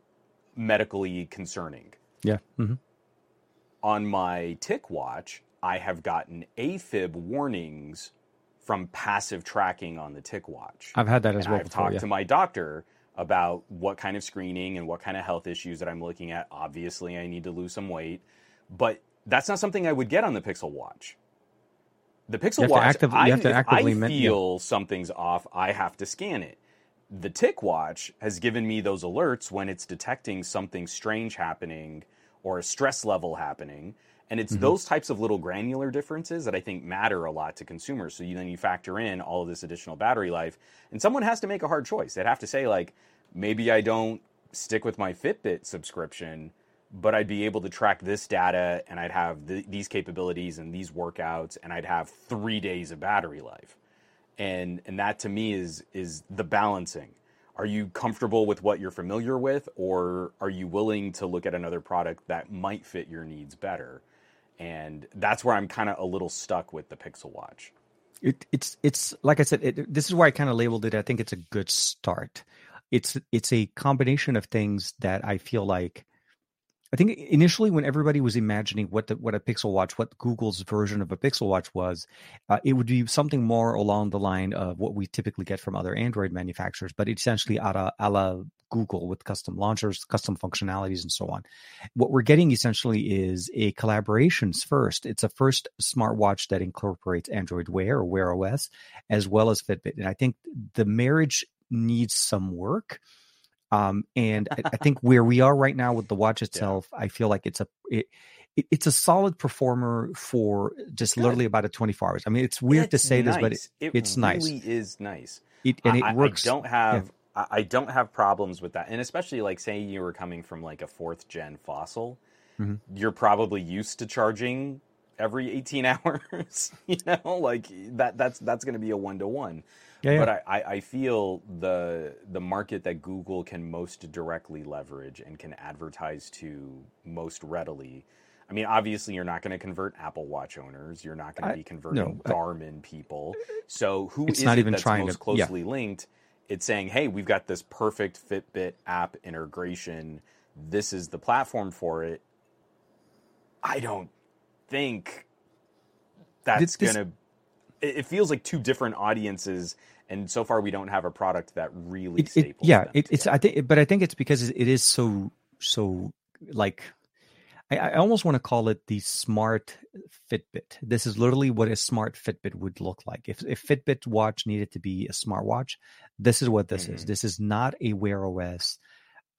medically concerning. Yeah. hmm On my TicWatch, I have gotten AFib warnings from passive tracking on the TicWatch. I've had that as And well I've before. talked Yeah. to my doctor about what kind of screening and what kind of health issues that I'm looking at. Obviously, I need to lose some weight, but that's not something I would get on the Pixel Watch. The Pixel Watch, active- you I, have to if actively I men- yeah. feel something's off, I have to scan it. The TicWatch has given me those alerts when it's detecting something strange happening or a stress level happening. And it's Mm-hmm. those types of little granular differences that I think matter a lot to consumers. So you, then you factor in all of this additional battery life, and someone has to make a hard choice. They'd have to say, like, maybe I don't stick with my Fitbit subscription, but I'd be able to track this data and I'd have th- these capabilities and these workouts, and I'd have three days of battery life. And and that to me is is the balancing. Are you comfortable with what you're familiar with, or are you willing to look at another product that might fit your needs better? And that's where I'm kind of a little stuck with the Pixel Watch. it, it's it's like I said. It, this is why I kind of labeled it. I think it's a good start. It's it's a combination of things that I feel like. I think initially, when everybody was imagining what the, what a Pixel Watch, what Google's version of a Pixel Watch was, uh, it would be something more along the line of what we typically get from other Android manufacturers, but essentially a la, a la Google with custom launchers, custom functionalities, and so on. What we're getting essentially is a collaborations first. It's a first smartwatch that incorporates Android Wear or Wear OS as well as Fitbit. And I think the marriage needs some work. Um, and I, I think where we are right now with the watch itself, I feel like it's a it, it- it's a solid performer for just Good. literally about a 24 hours. I mean, it's weird to It's say this, but it, nice. it's really nice. is nice. it and it I, works. I don't have I I don't have problems with that, and especially like say you were coming from like a fourth gen fossil, Mhm. you're probably used to charging every 18 hours. you know, like that that's that's going to be a one to one. Yeah, yeah. But I, I, I feel the the market that Google can most directly leverage and can advertise to most readily. I mean, obviously, you're not going to convert Apple Watch owners. You're not going to be converting no, Garmin people. So who is not even that's trying most to- yeah. closely linked? It's saying, hey, we've got this perfect Fitbit app integration. This is the platform for it. I don't think that's going to. It feels like two different audiences, and so far we don't have a product that really it, it, yeah it, it's i think but i think it's because it is so so like I, I almost want to call it the smart fitbit. This is literally what a smart fitbit would look like. If if fitbit watch needed to be a smartwatch this is what this is. Mhm. this is not a wear os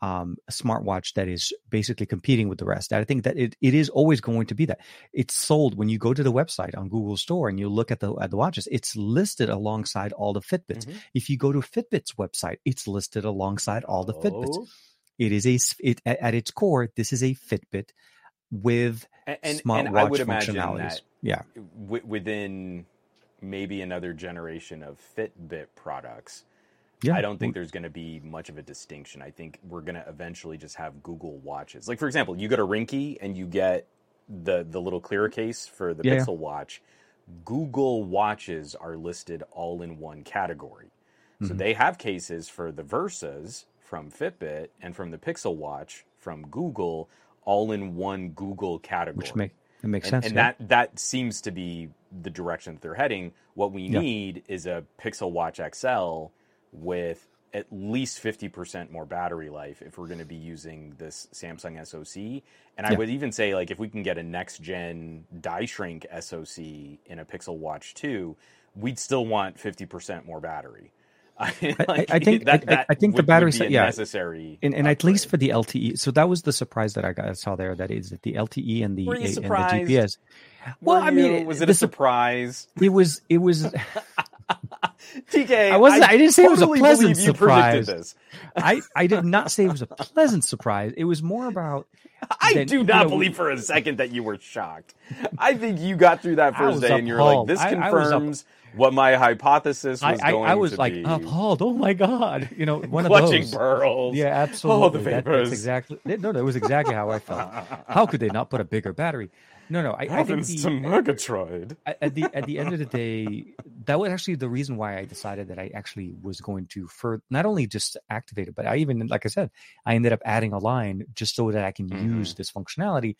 um, a smartwatch that is basically competing with the rest. I think that it, it is always going to be that. It's sold when you go to the website on Google Store and you look at the at the watches. It's listed alongside all the Fitbits. Mhm. If you go to Fitbit's website, it's listed alongside all the Fitbits. Oh. It is a it at at its core. This is a Fitbit with And, and, smartwatch and I would functionalities. yeah, w- within maybe another generation of Fitbit products, yeah. I don't think there's going to be much of a distinction. I think we're going to eventually just have Google watches. Like for example, you go to Rinky and you get the the little clear case for the Yeah. Pixel Watch. Google watches are listed all in one category. So Mhm. they have cases for the Versas from Fitbit and from the Pixel Watch from Google all in one Google category which make it makes and, sense. and yeah. that that seems to be the direction that they're heading. What we Yeah. need is a Pixel Watch XL with at least fifty percent more battery life if we're going to be using this Samsung SoC. And I Yeah. would even say like if we can get a next gen die shrink SoC in a Pixel Watch two, we'd still want fifty percent more battery. I- I think- I- I- I think the would- would battery be sa- a yeah. necessary, and, and at least for the LTE, so that was the surprise that I got I saw there. That is that the LTE and the, Were you and the surprised? GPS. Were Well, I mean, you- was it the a surprise? It was. It was. TK, I wasn't- I didn't say it was a pleasant you surprise. this. I I did not say it was a pleasant surprise. It was more about. I Then, do you not know, believe for a second that you were shocked. I think you got through that first day and you're like. "This I- I confirms what my hypothesis I was I, going I was like be." appalled. Oh my god! You know, one Clutching of those. pearls. Yeah, absolutely. That- vapors. that's exactly. No, that was exactly how I felt. How could they not put a bigger battery? No, no. I, I think the, to Murgatroyd. at the at the end of the day, that was actually the reason why I decided that I actually was going to for not only just activate it, but I even like I said, I ended up adding a line just so that I can Mhm. use this functionality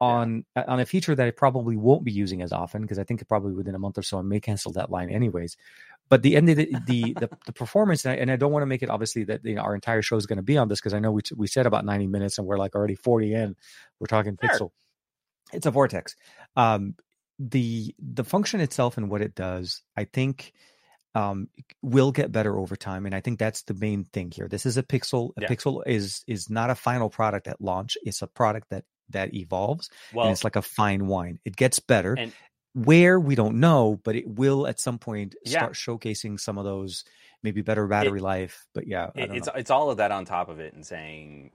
on uh, on a feature that I probably won't be using as often because I think probably within a month or so I may cancel that line anyways. But the end of the the the, the performance, and I, and I don't want to make it obviously that you know, our entire show is going to be on this because I know we we said about ninety minutes and we're like already forty in. We're talking Sure. pixel. It's a vortex. Um, the the function itself and what it does, I think, um, will get better over time, and I think that's the main thing here. This is a pixel. A Yeah. pixel is is not a final product at launch. It's a product that that evolves, Well, and it's like a fine wine. It gets better. and Where we don't know, but it will at some point Yeah. start showcasing some of those maybe better battery life. But yeah, I it, it's know. it's all of that on top of it and saying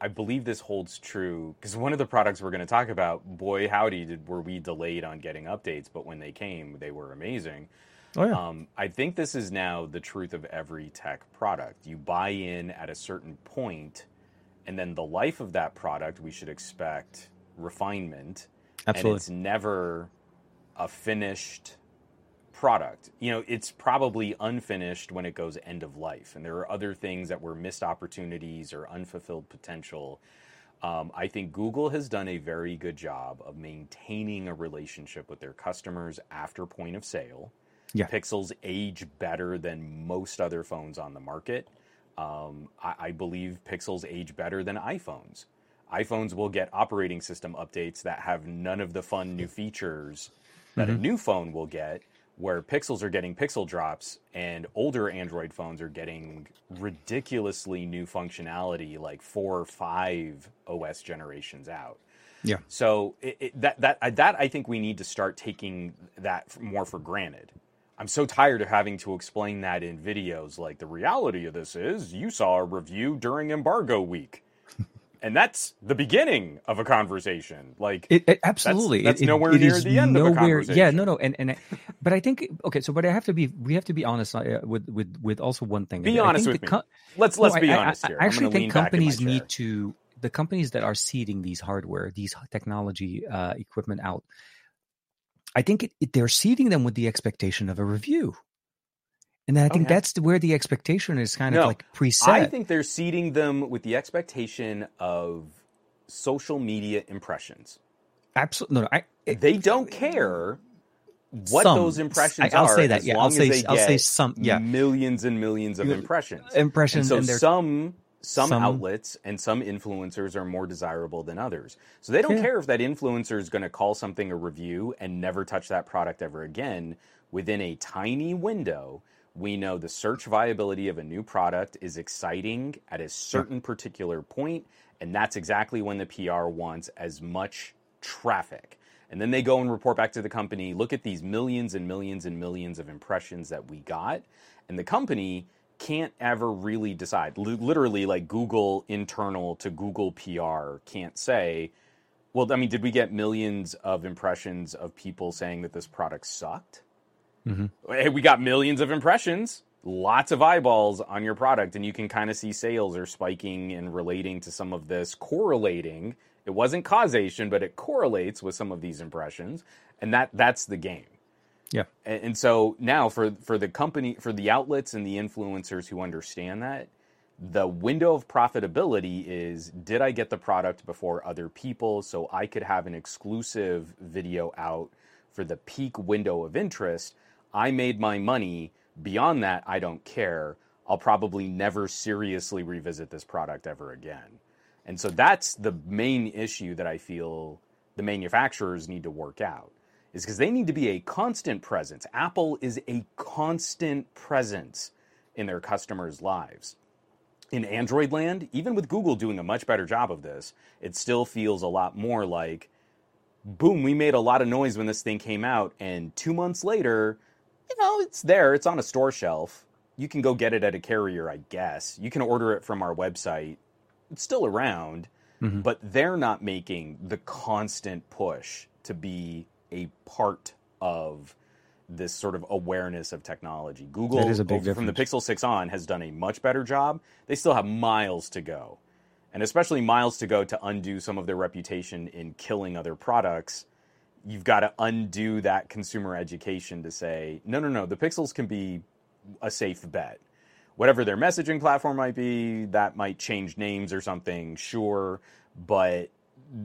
I believe this holds true because one of the products we're going to talk about, boy howdy, did were we delayed on getting updates, but when they came, they were amazing. oh yeah, Um, I think this is now the truth of every tech product. You buy in at a certain point, and then the life of that product, we should expect refinement. And absolutely. it's never a finished product. You know, it's probably unfinished when it goes end of life. And there are other things that were missed opportunities or unfulfilled potential. Um, I think Google has done a very good job of maintaining a relationship with their customers after point of sale. Yeah. Pixels age better than most other phones on the market. Um, I, I believe Pixels age better than iPhones. iPhones will get operating system updates that have none of the fun new features that a new phone will get, where Pixels are getting pixel drops and older Android phones are getting ridiculously new functionality like four or five OS generations out. Yeah. So it, it, that that that I think we need to start taking that more for granted. I'm so tired of having to explain that in videos. Like the reality of this is, you saw a review during embargo week, and that's the beginning of a conversation. Like It, it- absolutely. that's It- it- nowhere near the end of a nowhere- Yeah, no, no, and and I- but I think okay. So, but I have to be. We have to be honest uh, with with with also one thing. Be I honest think with the me. let's let's I- be I- honest I, here. I actually think back in my companies need to the companies that are seeding these hardware, these technology uh, equipment out, I think it, it, they're seeding them with the expectation of a review. And I think okay. that's where the expectation is kind no, of like preset. I think they're seeding them with the expectation of social media impressions. Absolutely. No, no, I, it, they don't care what some. those impressions are. I, will are. say that. Yeah, I'll say. I'll say some. Yeah, millions and millions of impressions. Impressions. And so and some, some, some outlets and some influencers are more desirable than others. So they don't yeah. care if that influencer is going to call something a review and never touch that product ever again. Within a tiny window, we know the search viability of a new product is exciting at a certain particular point, and that's exactly when the PR wants as much traffic and then they go and report back to the company look at these millions and millions and millions of impressions that we got. And the company can't ever really decide. L- literally, like Google internal to Google PR can't say, well, I mean, did we get millions of impressions of people saying that this product sucked? Mm-hmm. Hey, we got millions of impressions, lots of eyeballs on your product, and you can kind of see sales are spiking and relating to some of this, correlating it wasn't causation, but it correlates with some of these impressions, and that that's the game. Yeah. And, and so now for for the company, for the outlets and the influencers who understand that, the window of profitability is did I get the product before other people so I could have an exclusive video out for the peak window of interest? I made my money. Beyond that, I don't care. I'll probably never seriously revisit this product ever again. And so that's the main issue that I feel the manufacturers need to work out is because they need to be a constant presence. Apple is a constant presence in their customers' lives. In Android land, even with Google doing a much better job of this, it still feels a lot more like boom, we made a lot of noise when this thing came out and 2 months later, you know, it's there, it's on a store shelf. You can go get it at a carrier, I guess. You can order it from our website it's still around, mm-hmm. but they're not making the constant push to be a part of this sort of awareness of technology. Google, that is a big from the Pixel 6 on, has done a much better job. They still have miles to go, and especially miles to go to undo some of their reputation in killing other products. You've got to undo that consumer education to say, no, no, no, the Pixels can be a safe bet whatever their messaging platform might be, that might change names or something, sure, but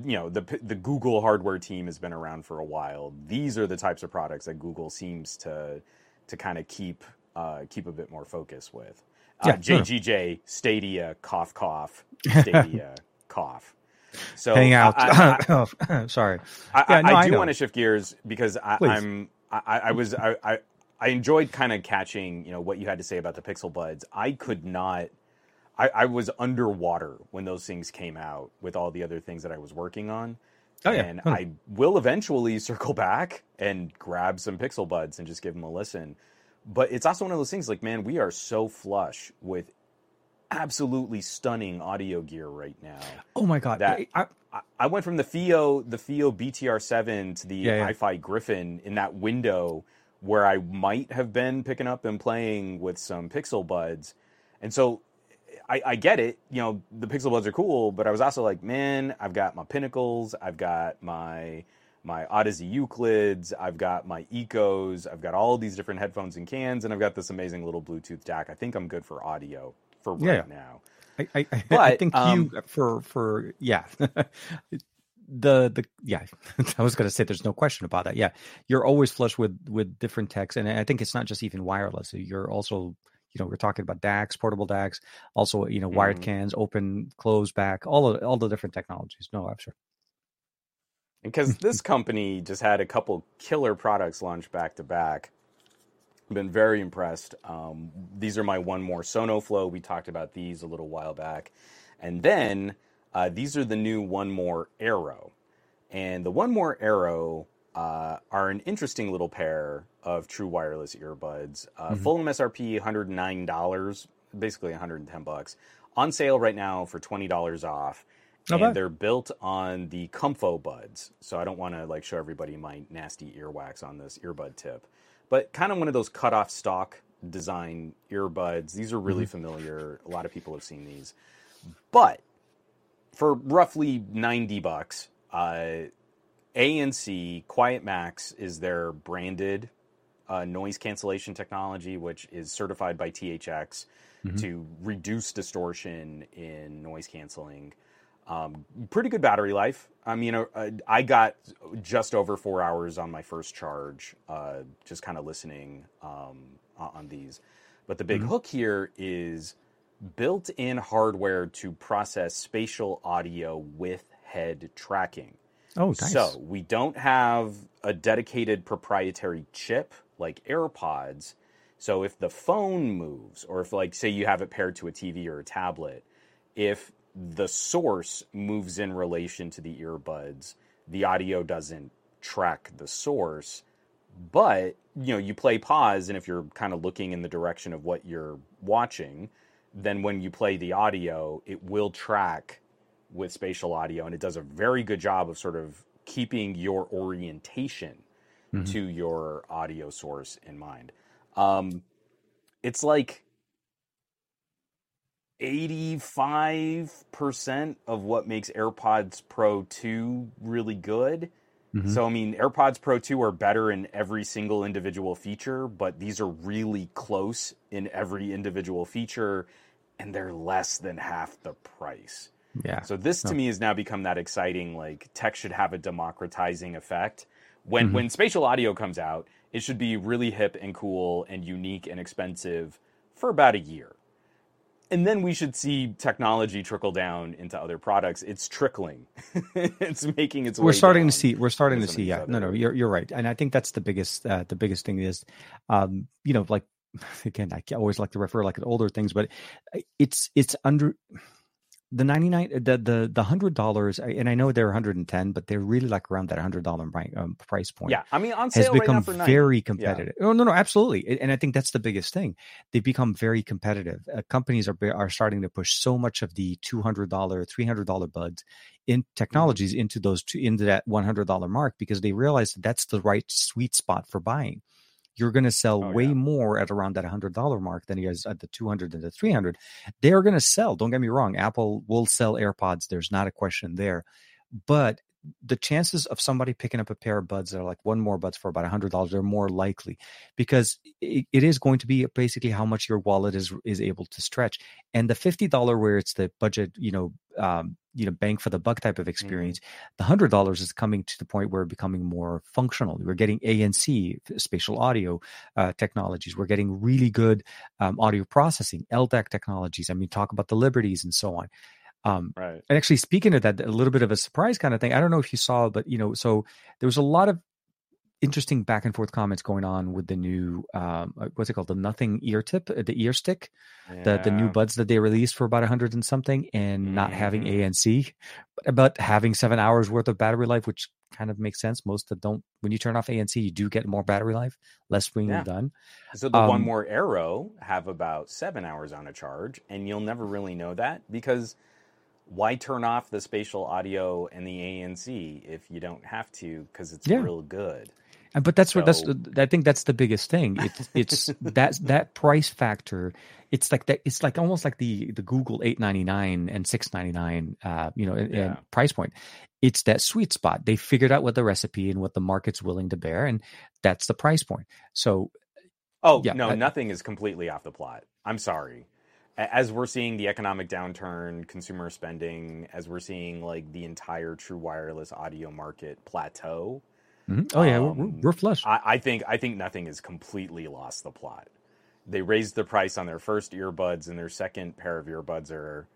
you know the the Google hardware team has been around for a while. These are the types of products that Google seems to to kind of keep uh, keep a bit more focus with. Uh, yeah, JGJ Stadia cough cough Stadia cough. So hang out. I, I, oh, sorry. I, yeah, no, I do want to shift gears because I, am I, I was I, I enjoyed kind of catching, you know, what you had to say about the Pixel Buds. I could not. I, I, was underwater when those things came out with all the other things that I was working on. Oh, yeah. And hmm. I will eventually circle back and grab some Pixel Buds and just give them a listen. But it's also one of those things like, man, we are so flush with absolutely stunning audio gear right now. Oh my god! That I, I went from the FiiO the FiiO BTR7 to the yeah, yeah. Hi-Fi Griffin in that window where I might have been picking up and playing with some Pixel Buds. And so I, I, get it, you know, the Pixel Buds are cool, but I was also like, man, I've got my Pinnacles, I've got my my Audeze Euclids, I've got my Ecos, I've got all these different headphones and cans, and I've got this amazing little Bluetooth DAC. I think I'm good for audio for right yeah. now. I, I, but, I think um, you for for yeah the the yeah i was going to say there's no question about that yeah you're always flush with with different techs and i think it's not just even wireless you're also you know we're talking about DACs, portable DACs, also you know wired mm. cans, open, close back, all of all the different technologies. No, I'm sure. Because this company just had a couple killer products launched back to back. Been very impressed. Um, these are my 1More SonoFlow. We talked about these a little while back, and then uh, these are the new One More arrow. And the 1More Aero uh, are an interesting little pair of true wireless earbuds. Uh, mm-hmm. Full MSRP, $109, basically 110 bucks. On sale right now for $20 off. Not and bad. they're built on the ComfoBuds. So I don't want to like show everybody my nasty earwax on this earbud tip. But kind of one of those cut off stock design earbuds. These are really mm-hmm. familiar. A lot of people have seen these. But for roughly 90 bucks, uh, ANC Quiet Max is their branded uh, noise cancellation technology, which is certified by THX mm-hmm. to reduce distortion in noise canceling. Um, pretty good battery life. I mean, uh, I got just over four hours on my first charge, uh, just kind of listening um, on these. But the big mm-hmm. hook here is built in hardware to process spatial audio with head tracking. Oh, nice. So we don't have a dedicated proprietary chip like AirPods. So if the phone moves, or if, like, say you have it paired to a TV or a tablet, if the source moves in relation to the earbuds, the audio doesn't track the source. But, you know, you play pause, and if you're kind of looking in the direction of what you're watching, then when you play the audio, it will track with spatial audio, and it does a very good job of sort of keeping your orientation mm-hmm. to your audio source in mind. Um, it's like 85% of what makes AirPods Pro 2 really good. Mm-hmm. So, I mean, AirPods Pro 2 are better in every single individual feature, but these are really close in every individual feature, and they're less than half the price. Yeah. So this to me has now become that exciting like tech should have a democratizing effect. When mm-hmm. when spatial audio comes out, it should be really hip and cool and unique and expensive for about a year. And then we should see technology trickle down into other products. It's trickling. it's making its way. We're starting to see we're starting to see yeah. No, no, you're you're right. And I think that's the biggest uh, the biggest thing is um you know like again I always like to refer like to older things but it's it's under the 99 the the the hundred dollars and i know they're 110 but they're really like around that hundred dollar um, price point yeah i mean on sale has become right very competitive. Yeah. oh no no absolutely and i think that's the biggest thing. They've become very competitive. Uh, companies are are starting to push so much of the $200 $300 buds in technologies into those two, into that $100 mark because they realize that that's the right sweet spot for buying you're going to sell oh, way yeah. more at around that $100 mark than he is at the 200 and the 300 they're going to sell don't get me wrong apple will sell airpods there's not a question there but the chances of somebody picking up a pair of buds that are like 1More buds for about a hundred dollars are more likely because it, it is going to be basically how much your wallet is is able to stretch and the fifty dollar where it's the budget you know um, you know bang for the buck type of mm-hmm. experience mm-hmm. the hundred dollars is coming to the point where becoming more functional we're getting anc spatial audio uh, technologies we're getting really good um, audio processing LDAC technologies i mean talk about the liberties and so on um, right. And actually, speaking of that, a little bit of a surprise kind of thing. I don't know if you saw, but you know, so there was a lot of interesting back and forth comments going on with the new um, uh, what's it called the nothing ear tip uh, the ear stick yeah. the the new buds that they released for about a hundred and something and mm-hmm. not having mm-hmm. ANC but having seven hours worth of battery life which kind of makes sense most that don't when you turn off ANC you do get more battery life less when yeah. you're done so the um, 1More Aero have about seven hours on a charge and you'll never really know that because why turn off the spatial audio and the ANC if you don't have to because it's yeah. real good. But that's so, what that's. I think that's the biggest thing. It's it's that that price factor. It's like that. It's like almost like the the Google eight ninety nine and six ninety nine. Uh, you know, yeah. price point. It's that sweet spot. They figured out what the recipe and what the market's willing to bear, and that's the price point. So, oh yeah, no, I, nothing is completely off the plot. I'm sorry as we're seeing the economic downturn, consumer spending, as we're seeing like the entire true wireless audio market plateau. Mm-hmm. Oh yeah, um, we're, we're, flush. I, I, think I think nothing has completely lost the plot. They raised the price on their first earbuds, and their second pair of earbuds are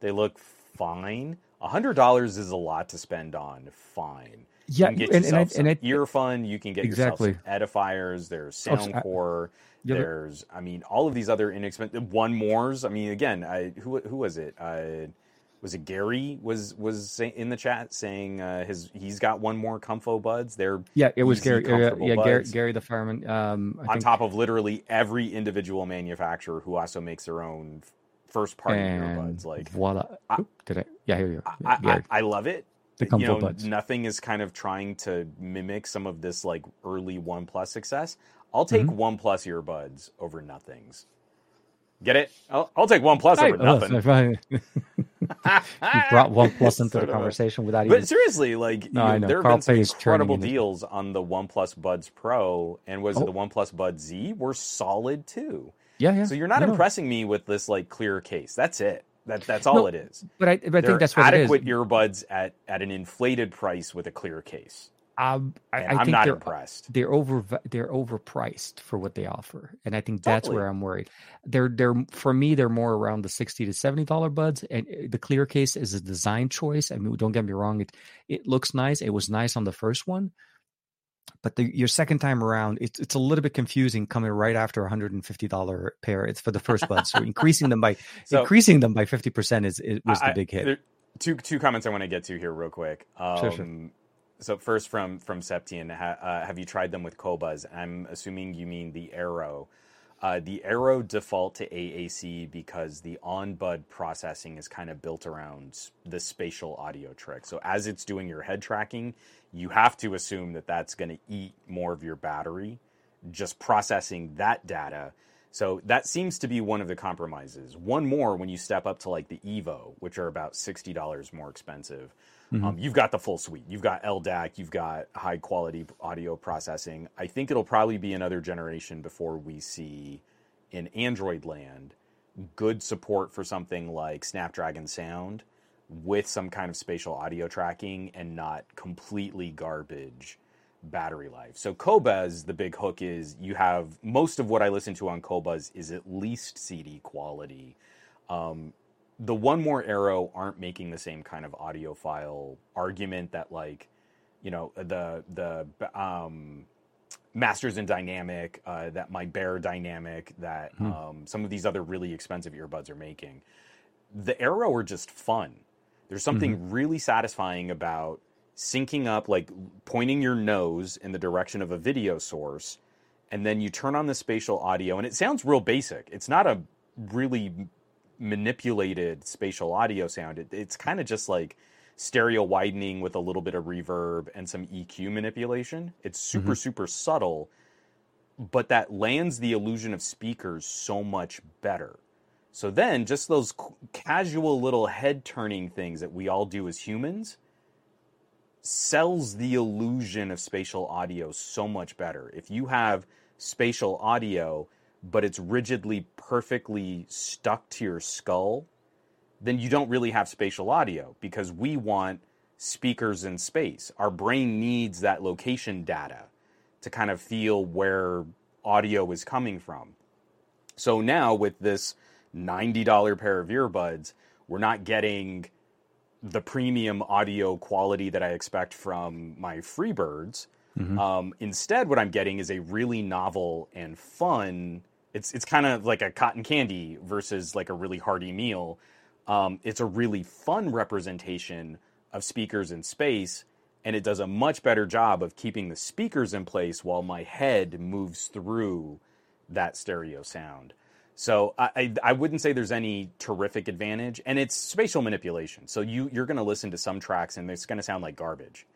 they look fine. A hundred dollars is a lot to spend on fine. Yeah, you can get and, yourself and, I, and I. You can get exactly. yourself some edifiers. There's oh, Soundcore. There's, I mean, all of these other inexpensive one mores. I mean, again, I, who who was it? Uh, was it Gary was was in the chat saying uh, his he's got 1More ComfoBuds. They're yeah, it was Gary. Uh, yeah, Gary, Gary, the fireman. Um, on think. top of literally every individual manufacturer who also makes their own first party earbuds. Like voila! I, Did I? Yeah, here you go. I, I, I love it. The you know, buds. nothing is kind of trying to mimic some of this like early OnePlus success. I'll take mm-hmm. OnePlus earbuds over nothings. Get it? I'll, I'll take OnePlus over nothing. you brought OnePlus into the conversation without even. but seriously, like No, you know. there have Carl been some Pei is turning incredible into- deals on the OnePlus Buds Pro, and was Oh. it the OnePlus Buds Z? Were solid too. Yeah, yeah. So you're not No, impressing me with this like clear case. That's it. That that's all No, it is. But I, but I think that's what it is. adequate earbuds at at an inflated price with a clear case. Um, I, I I'm think not they're impressed. they're over they're overpriced for what they offer, and I think that's Totally. where I'm worried. They're they're for me they're more around the sixty to seventy dollar buds, and uh, the clear case is a design choice. I mean, don't get me wrong; it it looks nice. It was nice on the first one, but the, your second time around, it's it's a little bit confusing coming right after a hundred and fifty dollar pair. It's for the first bud, so increasing them by So- increasing them by fifty percent is it was I- the big hit. there- two two comments I want to get to here real quick. Um, Sure, sure. So first from from Septian, ha, uh, have you tried them with Qobuz? I'm assuming you mean the Aero. Uh, the Aero default to AAC because the on-bud processing is kind of built around the spatial audio trick. So as it's doing your head tracking, you have to assume that that's going to eat more of your battery, just processing that data. So that seems to be one of the compromises. 1More when you step up to like the Evo, which are about sixty dollars more expensive. Um, you've got the full suite. You've got LDAC. You've got high quality audio processing. I think it'll probably be another generation before we see in Android land good support for something like Snapdragon Sound with some kind of spatial audio tracking and not completely garbage battery life. So Qobuz, the big hook is you have most of what I listen to on Qobuz is at least CD quality. Um, the 1More Aero aren't making the same kind of audiophile argument that like, you know, the the um, Master & Dynamic, uh, that my Beyerdynamic, that um, some of these other really expensive earbuds are making. The Aero are just fun. There's something really satisfying about syncing up, like pointing your nose in the direction of a video source, and then you turn on the spatial audio, and it sounds real basic. It's not a really manipulated spatial audio sound. It, it's kind of just like stereo widening with a little bit of reverb and some EQ manipulation. It's super, mm-hmm. super subtle, but that lands the illusion of speakers so much better. So then, just those casual little head turning things that we all do as humans sells the illusion of spatial audio so much better. If you have spatial audio, but it's rigidly, perfectly stuck to your skull, then you don't really have spatial audio because we want speakers in space. Our brain needs that location data to kind of feel where audio is coming from. So now with this $90 pair of earbuds, we're not getting the premium audio quality that I expect from my Freebirds. Um, instead, what I'm getting is a really novel and fun. It's it's kind of like a cotton candy versus like a really hearty meal. Um, it's a really fun representation of speakers in space, and it does a much better job of keeping the speakers in place while my head moves through that stereo sound. So I, I, I wouldn't say there's any terrific advantage, and it's spatial manipulation. So you you're going to listen to some tracks, and it's going to sound like garbage.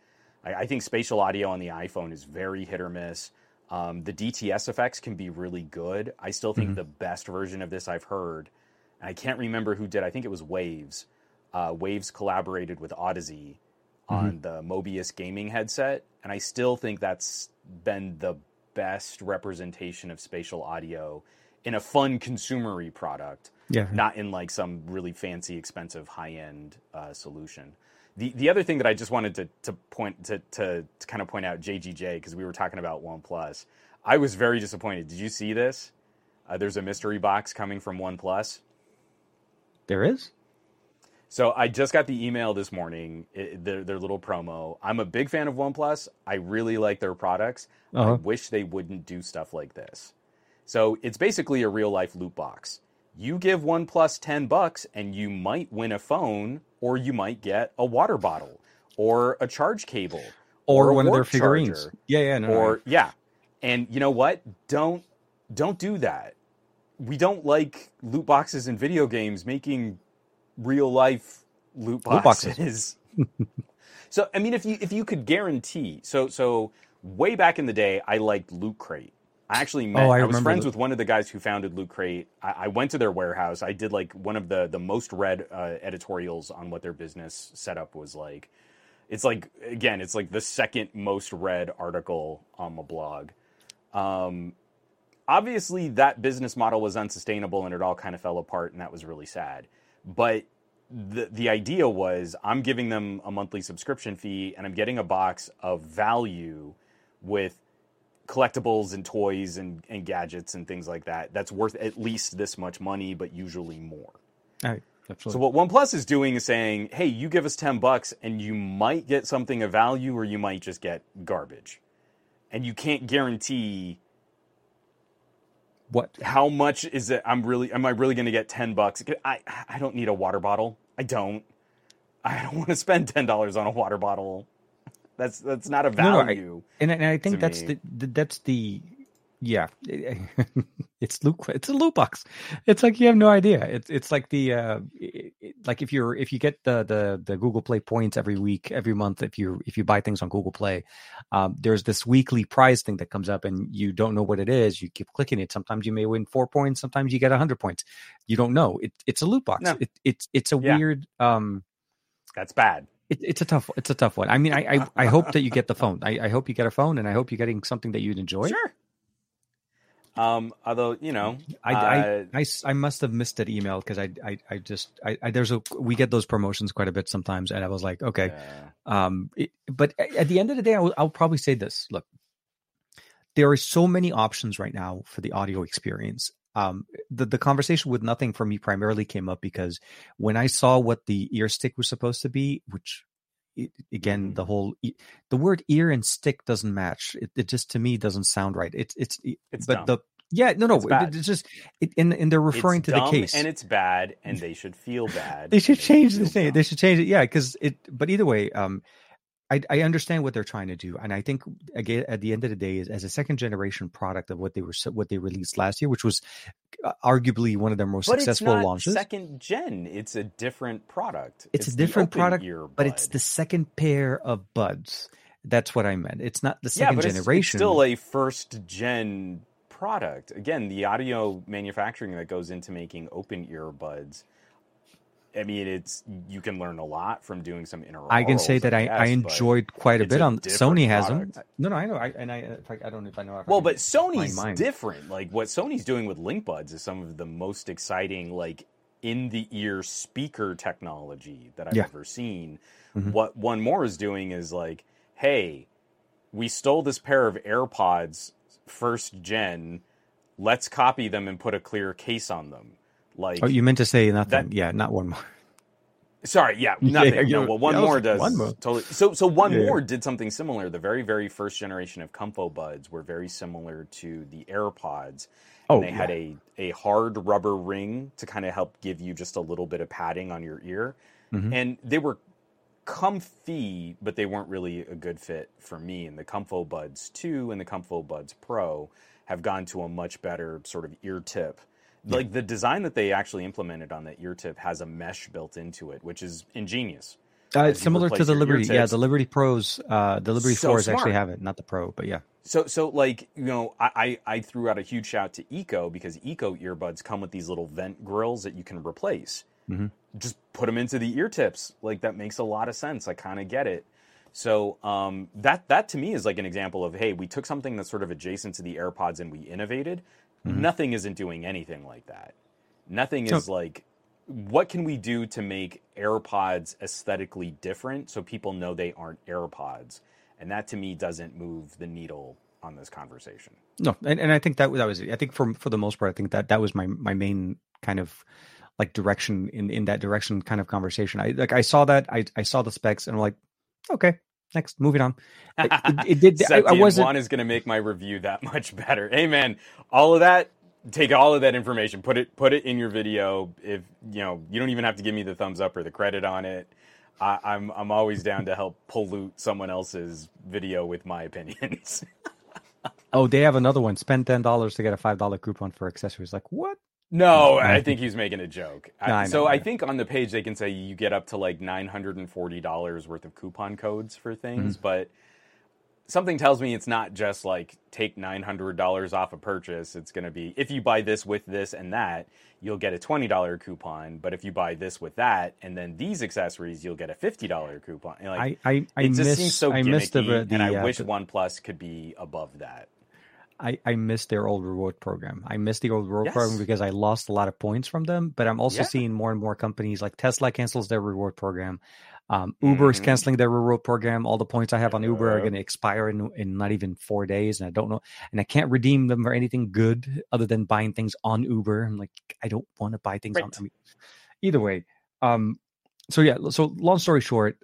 I, I think spatial audio on the iPhone is very hit or miss. Um, the DTS effects can be really good. I still think the best version of this I've heard, and I can't remember who did. I think it was Waves. Uh, Waves collaborated with Audeze on the Mobius gaming headset, and I still think that's been the best representation of spatial audio in a fun consumery product Yeah. not in like some really fancy, expensive, high end uh, solution. The the other thing that I just wanted to to point to to, to kind of point out JGJ because we were talking about OnePlus. I was very disappointed. Did you see this? Uh, there's a mystery box coming from OnePlus. There is. So I just got the email this morning, it, their, their little promo. I'm a big fan of OnePlus. I really like their products. I Uh-huh. wish they wouldn't do stuff like this. So it's basically a real life loot box. You give OnePlus 10 bucks and you might win a phone or you might get a water bottle or a charge cable Or, a one of their figurines. charger. Yeah, yeah, no, no, or yeah. And you know what? Don't don't do that. We don't like loot boxes in video games making real life loot Loot boxes. boxes. so I mean if you if you could guarantee so so way back in the day I liked Loot Crate. I actually met. Oh, I I, was friends with one of the guys who founded Loot Crate. I, I went to their warehouse. I did like one of the the most read uh, editorials on what their business setup was like. It's like again, it's like the second most read article on the blog. Um, obviously, that business model was unsustainable, and it all kind of fell apart, and that was really sad. But the the idea was I'm giving them a monthly subscription fee and I'm getting a box of value with collectibles and toys and, and gadgets and things like that that's worth at least this much money but usually more. All right, absolutely. So what OnePlus is doing is saying, "Hey, you give us 10 bucks and you might get something of value or you might just get garbage." And you can't guarantee what? how much is it i'm really am i really going to get 10 bucks i i don't need a water bottle i don't i don't want to spend $10 on a water bottle that's that's not a No, no, I- value And, and I think that's the, the that's the yeah. it's loot. It's a loot box. It's like you have no idea. It's it's like the uh, it- like if you're if you get the the the Google Play points every week, every month. If you if you buy things on Google Play, um, there's this weekly prize thing that comes up, and you don't know what it is. You keep clicking it. Sometimes you may win four points. Sometimes you get a hundred points. You don't know. It, it's a loot box. No. It, it's it's a Yeah. weird. Um, that's bad it, it's a tough. It's a tough one. I mean, I, I I hope that you get the phone. I, I hope you get a phone, and I hope you're getting something that you'd enjoy. sure um although you know I, uh, I must have missed that email because I, I I just I, I there's a we get those promotions quite a bit sometimes, and I was like, okay, yeah. um, it, but at the end of the day, I'll, I'll probably say this: look, there are so many options right now for the audio experience. Um, the the conversation with nothing for me primarily came up because when I saw what the ear stick was supposed to be, which it, again Mhm. the whole the word ear and stick doesn't match. It, it just to me doesn't sound right. It's it's it's but dumb. the yeah no no It's it- it's just it, and and they're referring It's to the case and it's bad and they should feel bad they should change the thing. They should change it. Yeah, because it. But either way, um, I I understand what they're trying to do, and I think again at the end of the day, is as a second generation product of what they were what they released last year, which was uh, arguably one of their most but successful it's not launches. second gen it's a different product It's a different product, but it's the second pair of buds. That's what I meant. It's not the yeah, second but it's- generation. It's, still a first gen product. Again, the audio manufacturing that goes into making open earbuds. I mean, it's you can learn a lot from doing some inner. I can say that I, I enjoyed quite a bit a on Sony has product. them. No, no, I know. I and I if I, I don't know if I know. If Well, can but Sony's different. Like what Sony's doing with Link Buds is some of the most exciting, like in the ear speaker technology that I've Yeah. ever seen. Mhm. What 1More is doing is like, hey, we stole this pair of AirPods first gen. Let's copy them and put a clear case on them. Like, Oh, you meant to say nothing. that- yeah, not one more. Sorry, yeah, Yeah, nothing. no, know, well, one was more does One More. totally. So, so one Yeah, yeah. more did something similar. The very, very first generation of ComfoBuds were very similar to the AirPods. Oh, and they had yeah. a a hard rubber ring to kind of help give you just a little bit of padding on your ear, Mhm. and they were comfy, but they weren't really a good fit for me. And the ComfoBuds Two and the ComfoBuds Pro have gone to a much better sort of ear tip. Like the design that they actually implemented on that ear tip has a mesh built into it, which is ingenious. Uh, similar to the Liberty. Yeah, the Liberty Pros, uh, the Liberty So Fours actually have it, not the Pro, but yeah. So, so like you know, I, I I threw out a huge shout to Eco because Eco earbuds come with these little vent grills that you can replace. Mhm. Just put them into the ear tips. Like that makes a lot of sense. I kind of get it. So um, that that to me is like an example of hey, we took something that's sort of adjacent to the AirPods and we innovated. Mm-hmm. Nothing isn't doing anything like that. Nothing is like what can we do to make AirPods aesthetically different so people know they aren't AirPods? And that to me doesn't move the needle on this conversation. No, and, and I think that that was. I think for for the most part, I think that that was my my main kind of like direction in in that direction kind of conversation. I like I saw that I I saw the specs and I'm like, okay, next, moving on. It, it, it did. I, I wasn't. One is going to make my review that much better. amen all of that. Take all of that information, put it put it in your video. If you know, you don't even have to give me the thumbs up or the credit on it. I, I'm I'm always down to help pollute someone else's video with my opinions. Oh, they have another one. Spend ten dollars to get a five dollar coupon for accessories. Like what? No, I I- think he's making a joke. No, I so I I think on the page they can say you get up to like nine hundred and forty dollars worth of coupon codes for things, Mm-hmm. but something tells me it's not just like take $900 off a purchase. It's going to be if you buy this with this and that, you'll get a $20 coupon. But if you buy this with that and then these accessories, you'll get a $50 coupon. Like, I, I, I it just miss, seems so gimmicky, the, the, and I uh, wish the, OnePlus could be above that. I, I miss their old reward program. I miss the old reward yes. program because I lost a lot of points from them. But I'm also yeah. seeing more and more companies like Tesla cancels their reward program. Um, Uber mm-hmm. is canceling their reward program. All the points I have on Uber are going to expire in, in not even four days, and I don't know, and I can't redeem them for anything good other than buying things on Uber. I'm like, I don't want to buy things right. on. I mean, either way, um, so yeah. So long story short,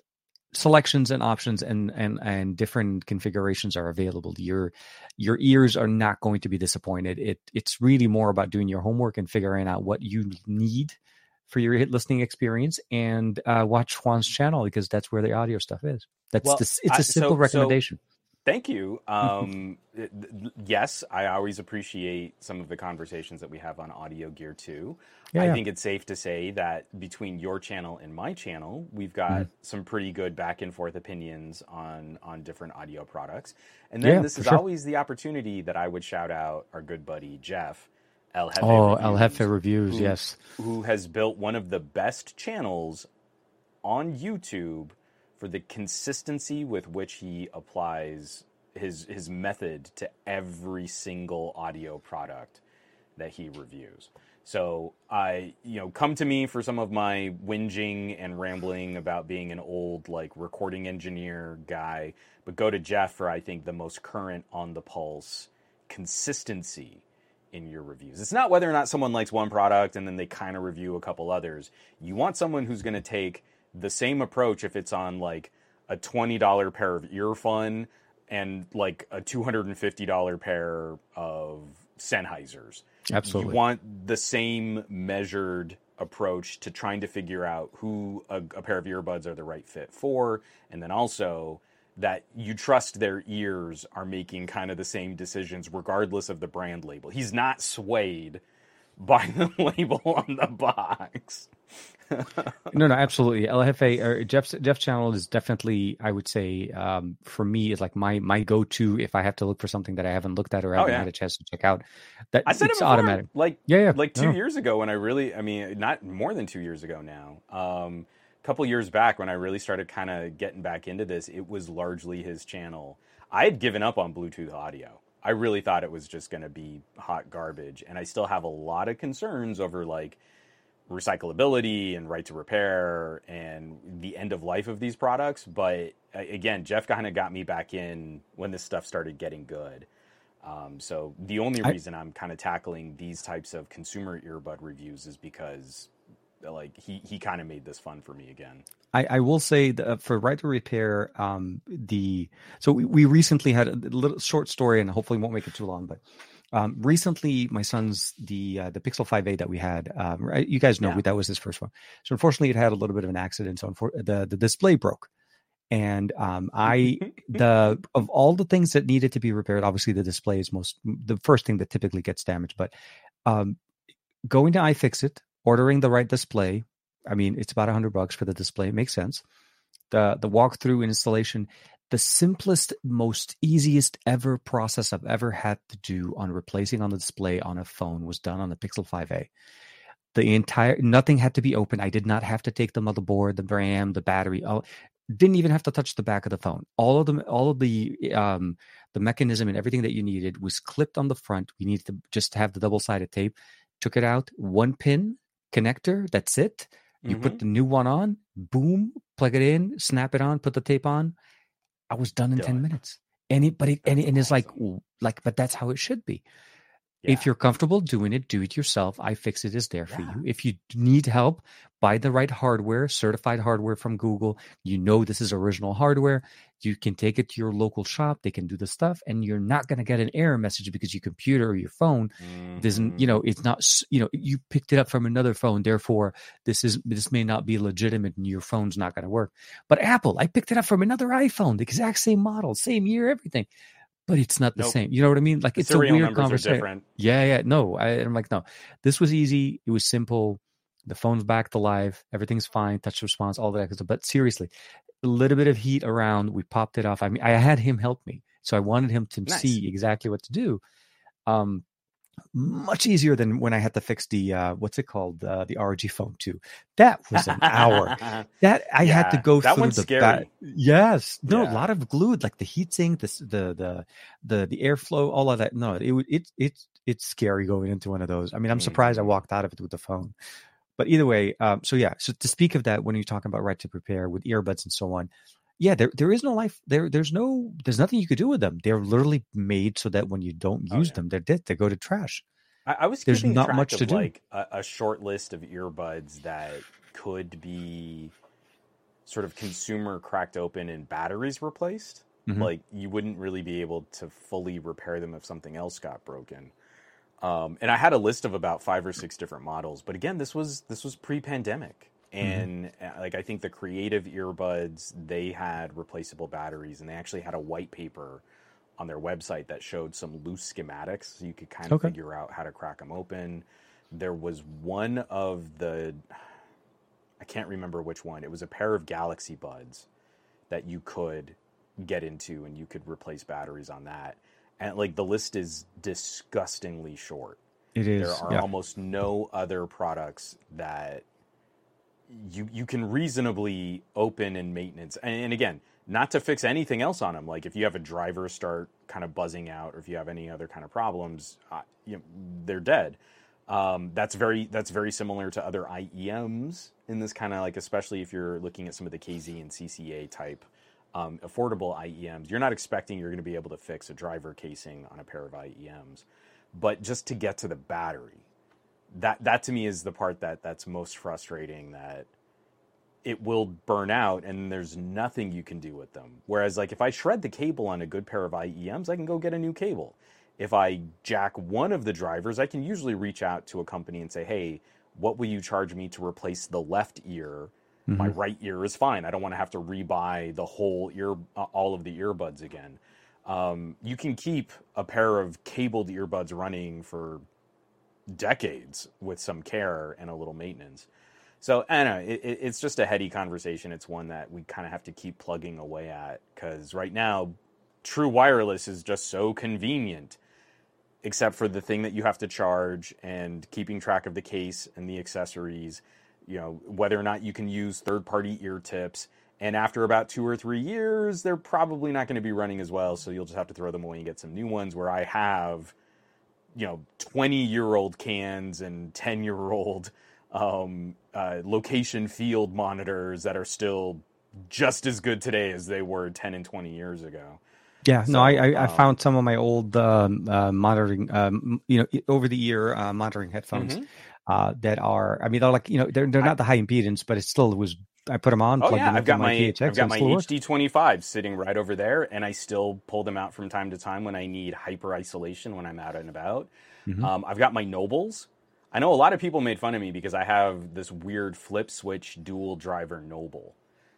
selections and options and and and different configurations are available. Your your ears are not going to be disappointed. It it's really more about doing your homework and figuring out what you need for your hit listening experience and uh, watch Juan's channel because that's where the audio stuff is. That's well, the, it's a simple I, so, recommendation. So thank you. Um, yes, I always appreciate some of the conversations that we have on audio gear too. Yeah, I think it's safe to say that between your channel and my channel, we've got mm. some pretty good back and forth opinions on on different audio products. And then yeah, this is sure. always the opportunity that I would shout out our good buddy Jeff El Jefe oh, Reviews, El Jefe Reviews, who, yes. Who has built one of the best channels on YouTube for the consistency with which he applies his his method to every single audio product that he reviews. So I, you know, come to me for some of my whinging and rambling about being an old like recording engineer guy, but go to Jeff for I think the most current on the pulse consistency in your reviews. It's not whether or not someone likes one product and then they kind of review a couple others. You want someone who's going to take the same approach if it's on like a $20 pair of earfun and like a $250 pair of Sennheisers. Absolutely. You want the same measured approach to trying to figure out who a, a pair of earbuds are the right fit for and then also that you trust their ears are making kind of the same decisions regardless of the brand label. He's not swayed by the label on the box. no, no, absolutely. El Jefe or Jeff's Jeff channel is definitely, I would say, um, for me, is like my my go to if I have to look for something that I haven't looked at or oh, haven't yeah. had a chance to check out. That I said it's it before, automatic. Like yeah, yeah, like two no. years ago when I really, I mean, not more than two years ago now. Um, a couple years back when I really started kind of getting back into this, it was largely his channel. I had given up on Bluetooth audio. I really thought it was just going to be hot garbage, and I still have a lot of concerns over like recyclability and right to repair and the end of life of these products. But again, Jeff kind of got me back in when this stuff started getting good. Um, so the only reason I, I'm kind of tackling these types of consumer earbud reviews is because like he he kind of made this fun for me again. I, I will say that uh, for right to repair, um, the so we, we recently had a little short story, and hopefully won't make it too long, but. Um, recently, my son's the uh, the Pixel 5a that we had. Um, right, you guys know yeah. that was his first one. So unfortunately, it had a little bit of an accident. So unfor- the the display broke, and um, I the of all the things that needed to be repaired, obviously the display is most the first thing that typically gets damaged. But um, going to iFixit, ordering the right display. I mean, it's about a hundred bucks for the display. It makes sense. The the walkthrough installation, the simplest, most easiest ever process I've ever had to do on replacing on the display on a phone was done on the Pixel 5a. The entire nothing had to be open. I did not have to take the motherboard, the RAM, the battery. All, didn't even have to touch the back of the phone. All of them, all of the um, the mechanism and everything that you needed was clipped on the front. We needed to just have the double sided tape. Took it out, one pin, connector. That's it. You mm-hmm. put the new one on, boom, plug it in, snap it on, put the tape on. I was done in done. 10 minutes. And it, but it, and, it, and it's like, like, but that's how it should be. Yeah. If you're comfortable doing it, do it yourself. iFixit is there for you. If you need help, buy the right hardware, certified hardware from Google. You know this is original hardware. You can take it to your local shop. They can do the stuff, and you're not going to get an error message because your computer or your phone mm-hmm. doesn't. You know, mm-hmm. it's not. You know, you picked it up from another phone. Therefore, this is this may not be legitimate, and your phone's not going to work. But Apple, I picked it up from another iPhone, the exact same model, same year, everything but it's not the nope. same. You know what I mean? Like the it's a weird conversation. Yeah, yeah. No, I, am like, no. This was easy. It was simple. The phone's back to life. Everything's fine. Touch response, all that. But seriously, a little bit of heat around. We popped it off. I mean, I had him help me. So I wanted him to Nice. see exactly what to do. Um, much easier than when I had to fix the uh, what's it called uh, the ROG phone two. That was an hour. That I had to go that through the scary. ba- yes, no, Yeah. a lot of glued, like the heat sink, the the the the the airflow, all of that. No, it would- it it's it's scary going into one of those. I mean, I'm surprised I walked out of it with the phone. But either way, um, so yeah. So to speak of that, when you're talking about right to prepare with earbuds and so on, yeah, there there is no life there. There's no there's nothing you could do with them. They're literally made so that when you don't Oh, use yeah. them, they're dead. They go to trash. I, I was There's keeping not track much of to do. like a, a short list of earbuds that could be sort of consumer cracked open and batteries replaced. Mhm. Like you wouldn't really be able to fully repair them if something else got broken. Um, and I had a list of about five or six different models, but again, this was this was pre-pandemic, Mm-hmm. And uh, like I think the Creative earbuds they had replaceable batteries, and they actually had a white paper on their website that showed some loose schematics, so you could kind of Okay. figure out how to crack them open. There was one of the, I can't remember which one. It was a pair of Galaxy Buds that you could get into, and you could replace batteries on that. And like the list is disgustingly short. It is. There are yeah. almost no other products that you you can reasonably open and maintenance. And, and again, not to fix anything else on them. Like if you have a driver start kind of buzzing out, or if you have any other kind of problems, uh, you know, they're dead. Um, that's very that's very similar to other IEMs in this kind of like, especially if you're looking at some of the KZ and CCA type um, affordable IEMs. You're not expecting you're going to be able to fix a driver casing on a pair of IEMs, but just to get to the battery, that that to me is the part that that's most frustrating. That it will burn out and there's nothing you can do with them. Whereas like if I shred the cable on a good pair of IEMs, I can go get a new cable. If I jack one of the drivers, I can usually reach out to a company and say, "Hey, what will you charge me to replace the left ear? My right ear is fine. I don't want to have to rebuy the whole ear, uh, all of the earbuds again." Um, you can keep a pair of cabled earbuds running for decades with some care and a little maintenance. So I don't know. It, it, it's just a heady conversation. It's one that we kind of have to keep plugging away at because right now, true wireless is just so convenient, except for the thing that you have to charge and keeping track of the case and the accessories. You know whether or not you can use third-party ear tips. And after about two or three years, they're probably not going to be running as well. So you'll just have to throw them away and get some new ones. Where I have you know 20 year old cans and 10 year old um, uh, location field monitors that are still just as good today as they were 10 and 20 years ago Yeah, So, no, I I, I um, found some of my old um, uh, monitoring, um, you know, over the ear uh, monitoring headphones Mhm. uh, that are. I mean, they're like you know, they're they're I- not the high impedance, but it still was. I put them on. oh yeah them i've got my, PHX, i've got my it still works. hd25 sitting right over there and i still pull them out from time to time when i need hyper isolation when i'm out and about Mhm. um, i've got my nobles i know a lot of people made fun of me because i have this weird flip switch dual driver noble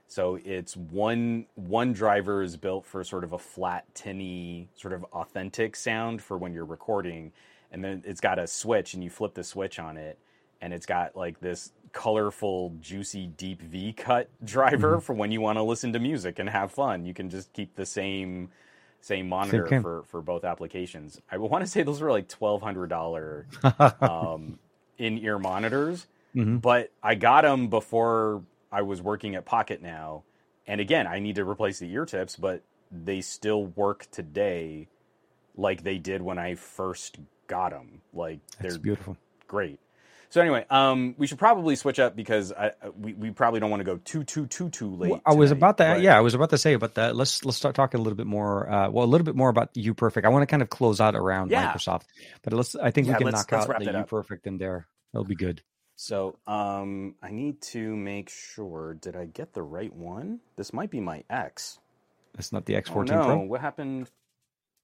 So it's one one driver is built for sort of a flat, tinny, sort of authentic sound for when you're recording, and then it's got a switch, and you flip the switch on it, and it's got like this colorful, juicy, deep V cut driver for when you want to listen to music and have fun. You can just keep the same same monitor can. for for both applications. I want to say those were like twelve hundred dollar um, in ear monitors Mhm. but I got them before I was working at Pocketnow. And again, I need to replace the ear tips, but they still work today like they did when I first got them. Like That's they're beautiful. great. So anyway, um, we should probably switch up because I, I- we, we probably don't want to go too too too too late. Well, I was tonight, about to, but- yeah, I was about to say about that. Let's let's start talking a little bit more. Uh, well, a little bit more about UPerfect. I want to kind of close out around Yeah. Microsoft, but let's. I think Yeah, we can knock out the that U up. Perfect in there. That'll be good. So um, I need to make sure. Did I get the right one? This might be my X. That's not the X14 oh, no. Pro. What happened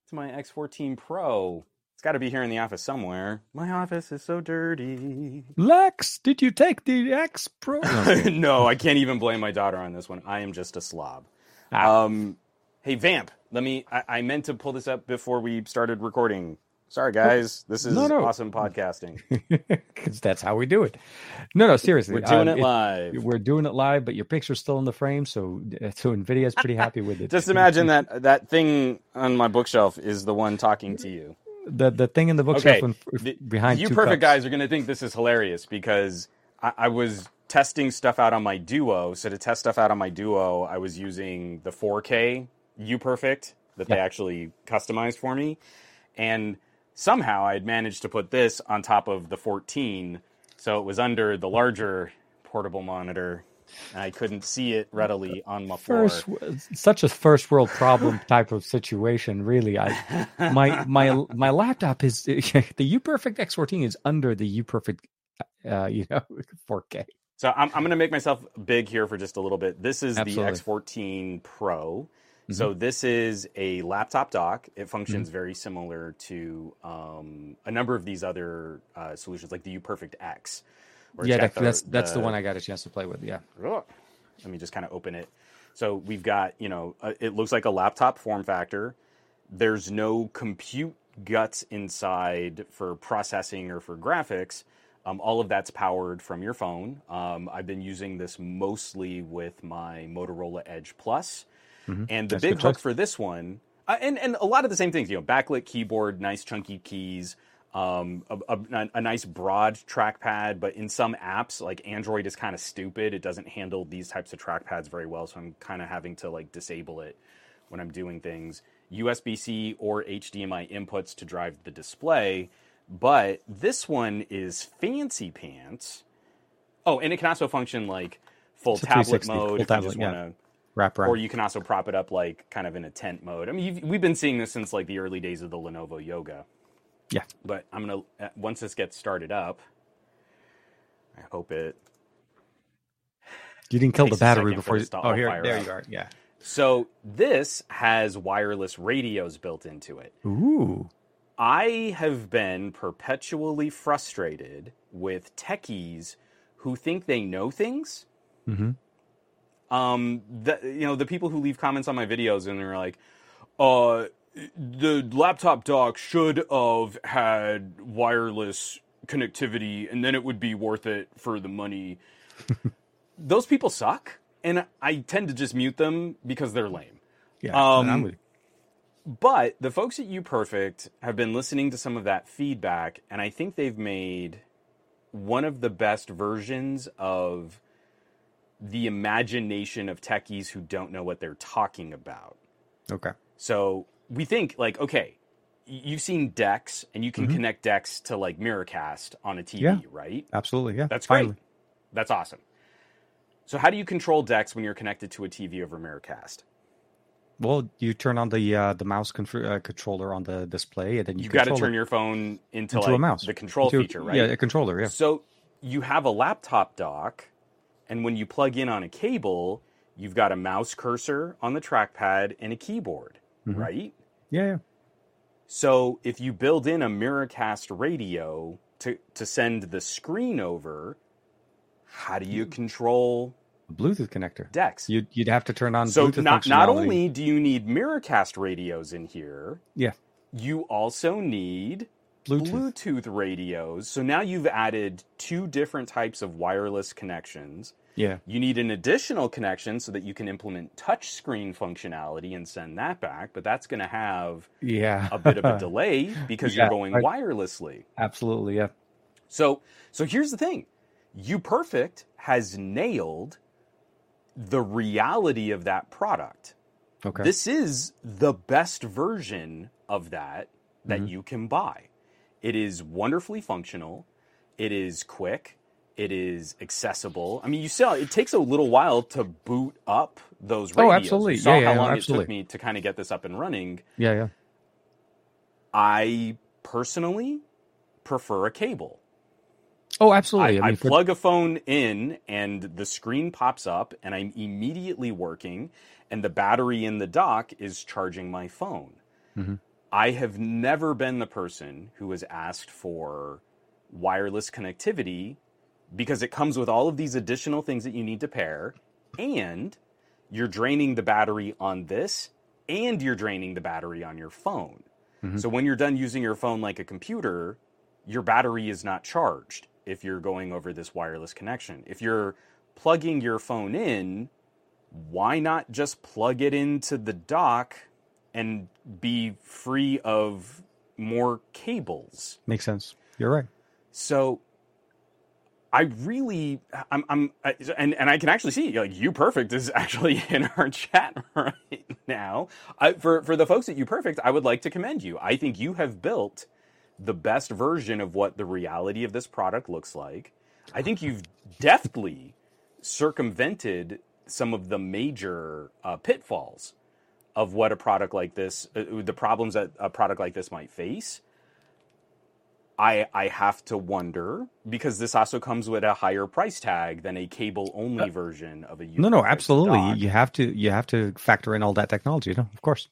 to my X14 Pro? It's got to be here in the office somewhere. My office is so dirty. Lex, did you take the X Pro? No. I can't even blame my daughter on this one. I am just a slob. Ah. Um, hey, Vamp, let me. I, I meant to pull this up before we started recording. Sorry, guys. This is No, no. awesome podcasting. because that's how we do it. No, no, seriously, We're doing uh, it live. We're doing it live, but your picture's still in the frame, so so Nvidia's pretty happy with it. Just imagine that that thing on my bookshelf is the one talking to you. The the thing in the bookshelf Okay, in, behind you perfect cups. guys are going to think this is hilarious because I, I was testing stuff out on my Duo. So to test stuff out on my Duo, I was using the 4K UPerfect that they actually customized for me, and somehow I had managed to put this on top of the 14, so it was under the larger portable monitor. And I couldn't see it readily on my floor. First, such a first world problem type of situation. Really, I my my my laptop is the UPerfect X14 is under the UPerfect, uh, you know, 4K. So I'm, I'm going to make myself big here for just a little bit. This is Absolutely. the X14 Pro. Mm-hmm. So this is a laptop dock. It functions very similar to um, a number of these other uh, solutions, like the UPerfect X. Yeah, that, that's that's the one I got a chance to play with. Yeah, Let me just kind of open it. So we've got, you know, uh, it looks like a laptop form factor. There's no compute guts inside for processing or for graphics. Um, all of that's powered from your phone. Um, I've been using this mostly with my Motorola Edge Plus. And the Mm-hmm. That's big hook choice. for this one, uh, and, and a lot of the same things, you know, backlit keyboard, nice chunky keys, um, a, a, a nice broad trackpad, but in some apps, like Android is kind of stupid. It doesn't handle these types of trackpads very well, so I'm kind of having to like disable it when I'm doing things. USB C or HDMI inputs to drive the display, but this one is fancy pants. Oh, and it can also function like full tablet mode full if you tablet, just yeah. want to wrap around. or you can also prop it up like kind of in a tent mode. I mean, you've, we've been seeing this since like the early days of the Lenovo Yoga. Yeah. But I'm gonna uh, once this gets started up, I hope it. you didn't kill the battery before. to oh, here, there up. you are. Yeah. So this has wireless radios built into it. Ooh. I have been perpetually frustrated with techies who think they know things. Mhm. Um, the, you know, the people who leave comments on my videos and they're like, uh, the laptop dock should have had wireless connectivity and then it would be worth it for the money. Those people suck. And I tend to just mute them because they're lame. Yeah. Um, you. But the folks at UPerfect have been listening to some of that feedback, and I think they've made one of the best versions of the imagination of techies who don't know what they're talking about. Okay. So we think like, okay, you've seen Dex, and you can connect Dex to like Miracast on a TV, Yeah. right? Absolutely. Yeah. That's Finally. great. That's awesome. So how do you control Dex when you're connected to a TV over Miracast? Well, you turn on the uh, the mouse contr- uh, controller on the display, and then you You've got to turn it your phone into, into like a mouse. the control Into feature, right? Yeah, a controller. Yeah. So you have a laptop dock, and when you plug in on a cable, you've got a mouse cursor on the trackpad and a keyboard, Mm-hmm. right? Yeah. Yeah. So if you build in a Miracast radio to, to send the screen over, how do you hmm. control A Bluetooth connector. Dex? You'd you'd have to turn on so Bluetooth not not only do you need Miracast radios in here, yeah you also need Bluetooth. Bluetooth radios. So now you've added two different types of wireless connections. Yeah. You need an additional connection so that you can implement touchscreen functionality and send that back, but that's going to have Yeah. a bit of a delay because Yeah, you're going right. wirelessly. Absolutely. Yeah. So, so here's the thing. UPerfect has nailed the reality of that product. Okay. This is the best version of that that Mm-hmm. you can buy. It is wonderfully functional. It is quick. It is accessible. I mean, you saw it takes a little while to boot up those radios. Oh, radios. absolutely. You saw Yeah, yeah, how long it absolutely. took me to kind of get this up and running. yeah. Yeah. I personally prefer a cable. Oh, absolutely. I, I I mean, for- plug a phone in and the screen pops up and I'm immediately working and the battery in the dock is charging my phone. Mm-hmm. I have never been the person who has asked for wireless connectivity because it comes with all of these additional things that you need to pair and you're draining the battery on this and you're draining the battery on your phone. Mhm. So when you're done using your phone like a computer, your battery is not charged if you're going over this wireless connection. If you're plugging your phone in, why not just plug it into the dock and be free of more cables? Makes sense. You're right. So I really, I'm, I'm, and and I can actually see like UPerfect is actually in our chat right now. I, for for the folks at UPerfect, I would like to commend you. I think you have built the best version of what the reality of this product looks like. I think you've deftly circumvented some of the major uh, pitfalls of what a product like this, uh, the problems that a product like this might face. I I have to wonder because this also comes with a higher price tag than a cable only version of a No, no, absolutely. dock. You have to you have to factor in all that technology. No, of course.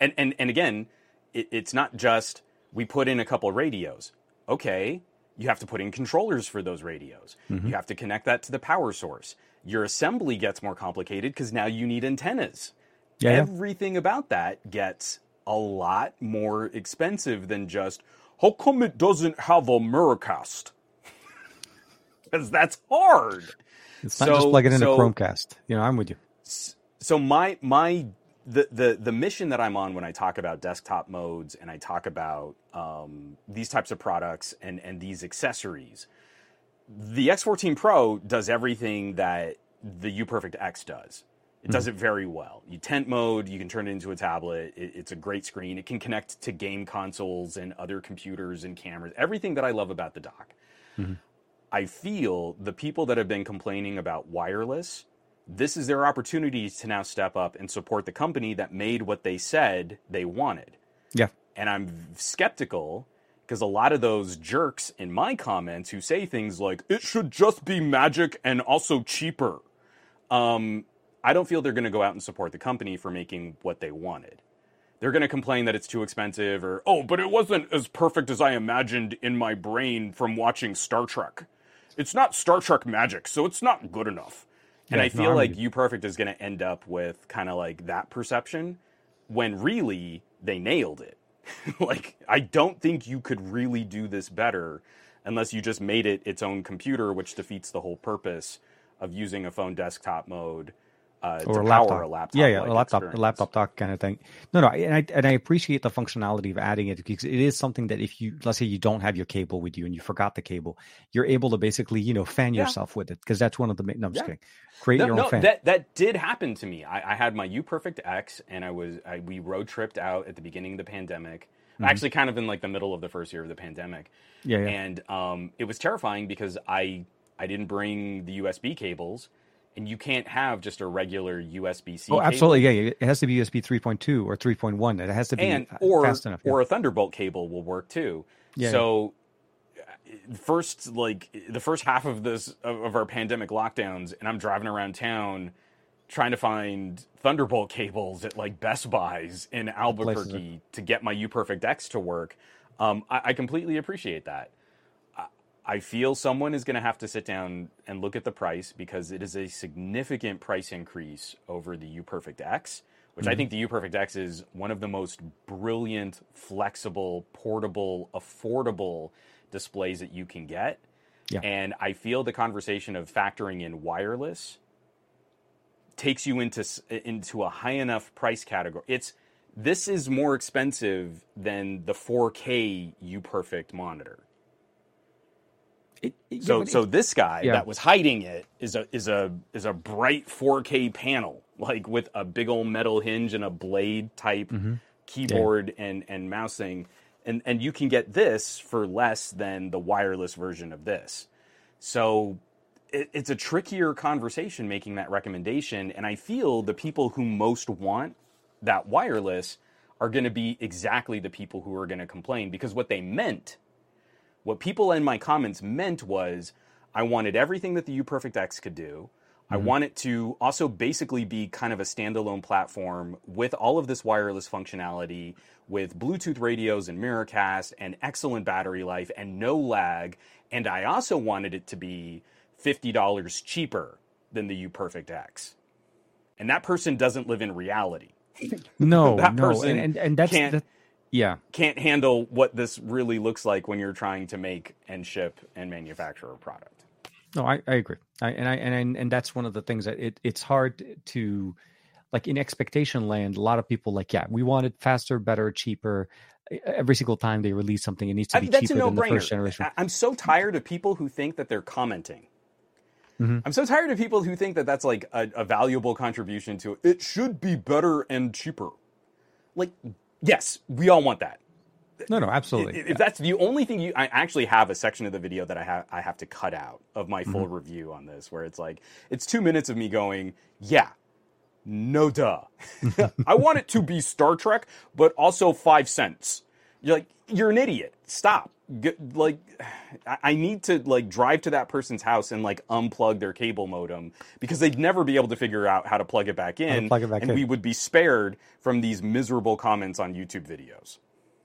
And and and again, it, it's not just we put in a couple radios. Okay, you have to put in controllers for those radios. Mm-hmm. You have to connect that to the power source. Your assembly gets more complicated because now you need antennas. Yeah, yeah. Everything about that gets a lot more expensive than just how come it doesn't have a Miracast? Because that's hard. It's not just So- plugging in so- a Chromecast. You know, I'm with you. so my my the, the the mission that I'm on when I talk about desktop modes and I talk about um, these types of products and and these accessories, the X14 Pro does everything that the UPerfect X does. It does it very well. You tent mode, you can turn it into a tablet. It, it's a great screen. It can connect to game consoles and other computers and cameras. Everything that I love about the dock. I feel the people that have been complaining about wireless, this is their opportunity to now step up and support the company that made what they said they wanted. Yeah. And I'm skeptical because a lot of those jerks in my comments who say things like, it should just be magic and also cheaper. Um, I don't feel they're going to go out and support the company for making what they wanted. They're going to complain that it's too expensive or, oh, but it wasn't as perfect as I imagined in my brain from watching Star Trek. It's not Star Trek magic, so it's not good enough. And I feel like UPerfect is going to end up with kind of like that perception when really they nailed it. like, I don't think you could really do this better unless you just made it its own computer, which defeats the whole purpose of using a phone desktop mode uh, or a laptop. a laptop. Yeah, yeah, a laptop, a laptop dock kind of thing. No, no, and I and I appreciate the functionality of adding it because it is something that if you let's say you don't have your cable with you and you forgot the cable, you're able to basically you know fan Yeah. yourself with it because that's one of the no, I'm just kidding. Create No, your own no, fan. that that did happen to me. I, I had my UPerfect X, and I was I, we road tripped out at the beginning of the pandemic. Actually, kind of in like the middle of the first year of the pandemic, Mm-hmm. yeah, yeah. and um, it was terrifying because I I didn't bring the USB cables, and you can't have just a regular USB C. oh, absolutely. Yeah, yeah, it has to be USB 3.2 or 3.1. It has to be and or fast enough. yeah. or a Thunderbolt cable will work too. Yeah, so uh, first like the first half of this of, of our pandemic lockdowns and I'm driving around town trying to find Thunderbolt cables at like Best Buys in Albuquerque to get my UPerfect X to work. Um, I, I completely appreciate that. I- feel someone is going to have to sit down and look at the price because it is a significant price increase over the UPerfect X, which I mm-hmm. think the UPerfect X is one of the most brilliant, flexible, portable, affordable displays that you can get. Yeah. And I feel the conversation of factoring in wireless takes you into into a high enough price category. It's this is more expensive than the 4K UPerfect monitor. It- it- yeah, So but so it- this guy yeah. that was hiding it is a is a is a bright 4K panel like with a big old metal hinge and a blade type Mm-hmm. keyboard and and mouse thing and and you can get this for less than the wireless version of this. So it, it's a trickier conversation making that recommendation and I feel the people who most want that wireless are going to be exactly the people who are going to complain because what they meant what people in my comments meant was I wanted everything that the UPerfect X could do. I mm-hmm. want it to also basically be kind of a standalone platform with all of this wireless functionality, with Bluetooth radios and Miracast and excellent battery life and no lag. And I also wanted it to be $50 cheaper than the UPerfect X. And that person doesn't live in reality. no, that no, person and, and and that's can't- that, Yeah. can't handle what this really looks like when you're trying to make and ship and manufacture a product. No, I, I agree. I, and I and and that's one of the things that it it's hard to like in expectation land. A lot of people like, yeah, we want it faster, better, cheaper. Every single time they release something, it needs to I- be a cheaper than the first generation. I- I'm so tired of people who think that they're commenting. Mhm. I'm so tired of people who think that that's like a, a valuable contribution to it. Should be better and cheaper. Like, yes, we all want that. No, no, absolutely. If if that's the only thing you, I actually have a section of the video that I have I have to cut out of my full Mm-hmm. review on this, where it's like it's two minutes of me going, yeah, no duh, I want it to be Star Trek, but also five cents. You're like, you're an idiot. Stop. Like, I- I need to like drive to that person's house and like unplug their cable modem because they'd never be able to figure out how to plug it back in, plug it back and in. we would be spared from these miserable comments on YouTube videos.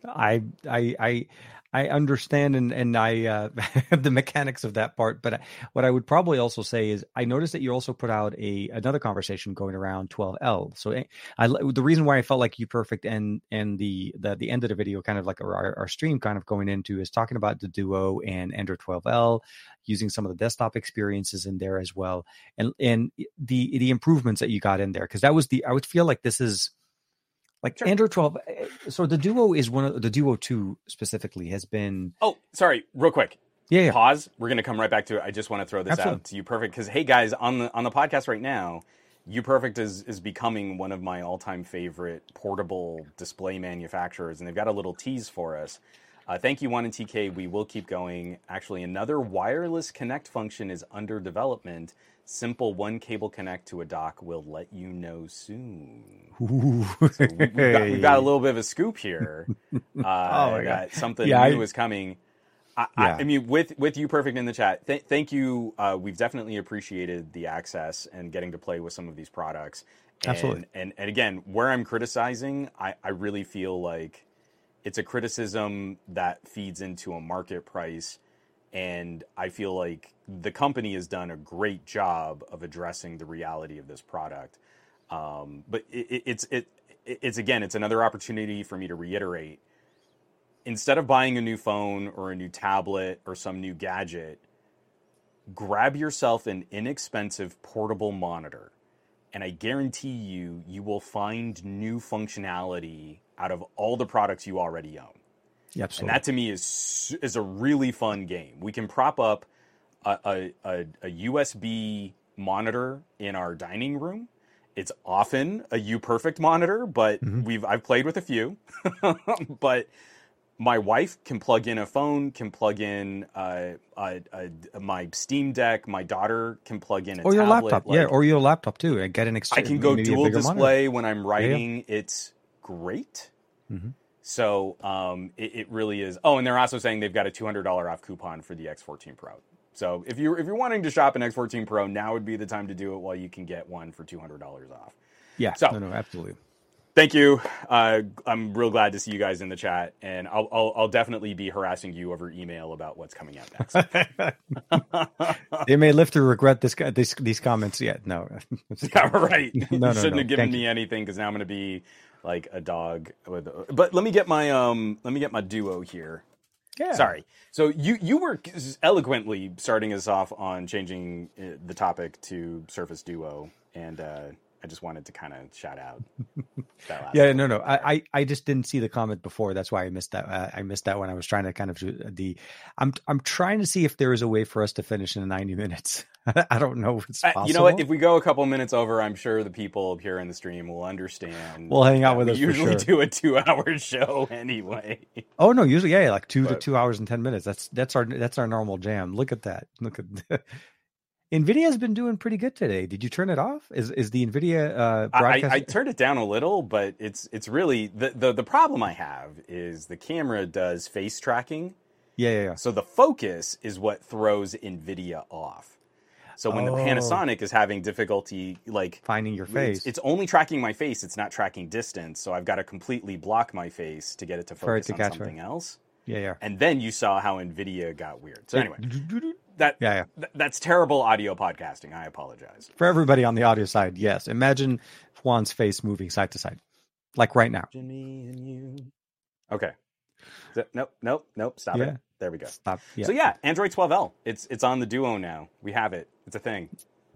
I I I I understand and and I uh, the mechanics of that part, but what I would probably also say is I noticed that you also put out a another conversation going around 12L. So I, I the reason why I felt like UPerfect and and the the the end of the video kind of like our, our stream kind of going into is talking about the Duo and Android 12L using some of the desktop experiences in there as well and and the the improvements that you got in there because that was the I would feel like this is like Sure. Android 12 eh, so the duo is one of the duo 2 specifically has been Oh, sorry, real quick. yeah, yeah. Pause. We're gonna come right back to it. I just want to throw this Absolutely. out to you, perfect. Because hey, guys, on the on the podcast right now, UPerfect is is becoming one of my all time favorite portable display manufacturers, and they've got a little tease for us. Uh, thank you, Juan and TK. We will keep going. Actually, another wireless connect function is under development. Simple one cable connect to a dock will let you know soon. So we, have got, we've got a little bit of a scoop here. Uh, my God. that something Yeah, new I- is coming. I, Yeah. I, I mean, with with UPerfect in the chat, th- thank you. Uh, we've definitely appreciated the access and getting to play with some of these products. And, Absolutely. And and again, where I'm criticizing, I, I really feel like it's a criticism that feeds into a market price. And I feel like the company has done a great job of addressing the reality of this product. Um, but it, it, it's it, it's again, it's another opportunity for me to reiterate. Instead of buying a new phone or a new tablet or some new gadget, grab yourself an inexpensive portable monitor, and I guarantee you, you will find new functionality out of all the products you already own. Yeah, And that to me is is a really fun game. We can prop up a, a, a, USB monitor in our dining room. It's often a UPerfect monitor, but we've I've played with a few. but my wife can plug in a phone, can plug in uh, uh, uh, my Steam Deck. My daughter can plug in a or your tablet. laptop, yeah, or your laptop too, and get an ex- I can go dual bigger monitor. display when I'm writing. It's great. Mhm. So um, it, it really is. Oh, and they're also saying they've got a two hundred dollar off coupon for the X14 Pro. So if you're if you're wanting to shop an X14 Pro, now would be the time to do it while you can get one for two hundred dollars off. Yeah, So- no, no, absolutely. Thank you. Uh, I'm real glad to see you guys in the chat, and I'll, I'll I'll definitely be harassing you over email about what's coming out next. they may live to regret this, this these comments yet. No, Yeah, right. No, you no, shouldn't no. have given Thank me anything because now I'm going to be like a dog. With, but let me get my um, let me get my duo here. yeah. Sorry. So you you were eloquently starting us off on changing uh, the topic to Surface Duo, and uh, I just wanted to kind of shout out. That last Yeah, one. no, no. I, I, I just didn't see the comment before. That's why I missed that. Uh, I missed that when I was trying to kind of do the. I'm I'm trying to see if there is a way for us to finish in 90 minutes. I don't know if it's Uh, you know what? If we go a couple minutes over, I'm sure the people here in the stream will understand. We'll hang out with us for usually sure. do a two-hour show anyway. oh no, usually yeah, like two to two hours and ten minutes. That's that's our that's our normal jam. Look at that. Look at. Nvidia's been doing pretty good today. Did you turn it off? Is is the Nvidia uh, I, broadcast? I turned it down a little, but it's it's really the, the the problem I have is the camera does face tracking, yeah, yeah, yeah. so the focus is what throws Nvidia off. So when Oh. the Panasonic is having difficulty, like Finding your face. it's only tracking my face; it's not tracking distance. So I've got to completely block my face to get it to For it focus to on something else. yeah, yeah. And then you saw how Nvidia got weird. So anyway, that, Yeah, yeah. th- that's terrible audio podcasting. I apologize. For everybody on the audio side, yes. Imagine Juan's face moving side to side, like right now. Me and you. Okay. So- nope, nope, nope. Stop Yeah. it. There we go. Stop. Yeah. So yeah, Android 12L. It's it's on the Duo now. We have it. It's a thing.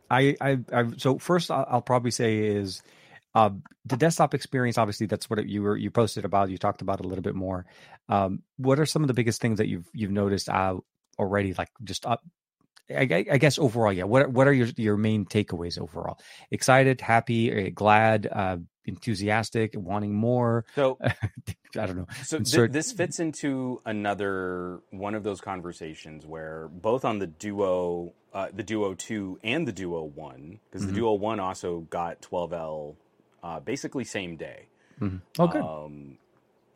I, I, I so first I'll, I'll probably say is uh, the desktop experience. Obviously, that's what you were you posted about. You talked about a little bit more. Um, what are some of the biggest things that you've you've noticed uh, already? Like just up. I, I guess overall, yeah. What what are your your main takeaways overall? Excited, happy, uh, glad, uh, enthusiastic, wanting more. So I don't know. So th- this fits into another one of those conversations where both on the Duo, uh, the Duo Two and the Duo One, because Mhm. the Duo One also got 12L uh, basically same day. Mhm. Oh, good. Um,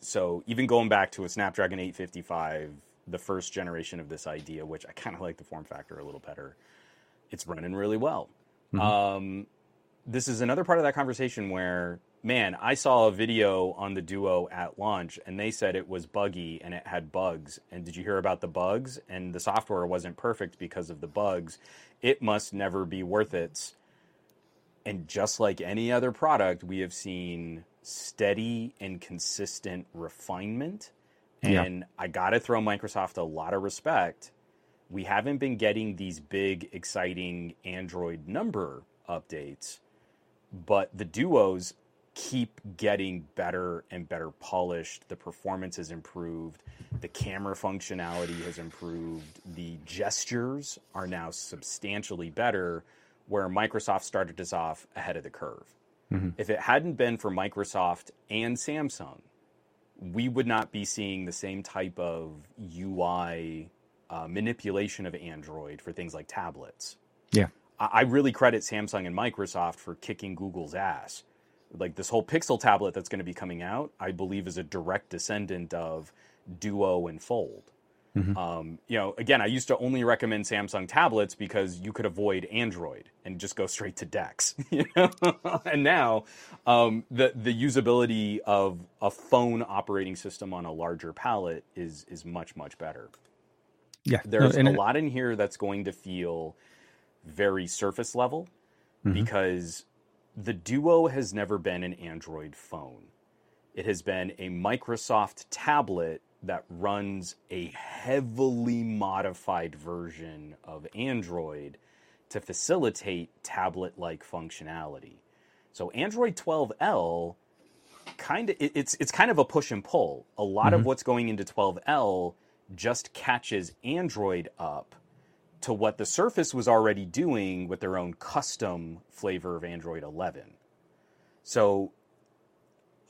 so even going back to a Snapdragon 855, the first generation of this idea, which I kind of like the form factor a little better, it's running really well. Mhm. Um, this is another part of that conversation where, man, I saw a video on the Duo at launch, and they said it was buggy and it had bugs. And did you hear about the bugs? And the software wasn't perfect because of the bugs. It must never be worth it. And just like any other product, we have seen steady and consistent refinement. Yeah. And I got to throw Microsoft a lot of respect. We haven't been getting these big, exciting Android number updates, but the duos keep getting better and better polished. The performance has improved. The camera functionality has improved. The gestures are now substantially better, where Microsoft started us off ahead of the curve. Mhm. If it hadn't been for Microsoft and Samsung, we would not be seeing the same type of UI uh, manipulation of Android for things like tablets. Yeah. I I really credit Samsung and Microsoft for kicking Google's ass. Like this whole Pixel tablet that's going to be coming out, I believe, is a direct descendant of Duo and Fold. Mhm. Um, you know, again, I used to only recommend Samsung tablets because you could avoid Android and just go straight to Dex. You know? and now, um, the the usability of a phone operating system on a larger palette is is much much better. Yeah. There's and a it- lot in here that's going to feel very surface level Mhm. because the Duo has never been an Android phone. It has been a Microsoft tablet that runs a heavily modified version of Android to facilitate tablet like functionality. So Android 12L kind of it's it's kind of a push and pull. A lot of Mhm. what's going into 12L just catches Android up to what the Surface was already doing with their own custom flavor of Android 11. So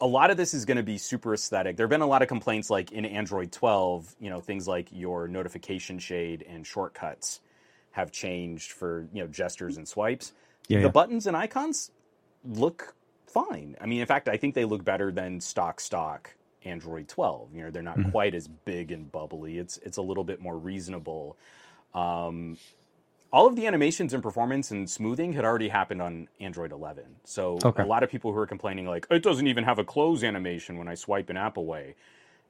a lot of this is going to be super aesthetic. There have been a lot of complaints like in Android 12, you know, things like your notification shade and shortcuts have changed for, you know, gestures and swipes. yeah, the yeah. buttons and icons look fine. I mean, in fact, I think they look better than stock stock Android 12. You know, they're not Mhm. quite as big and bubbly. It's it's a little bit more reasonable. Um, all of the animations and performance and smoothing had already happened on Android 11. So Okay. a lot of people who are complaining like it doesn't even have a close animation when I swipe an app away.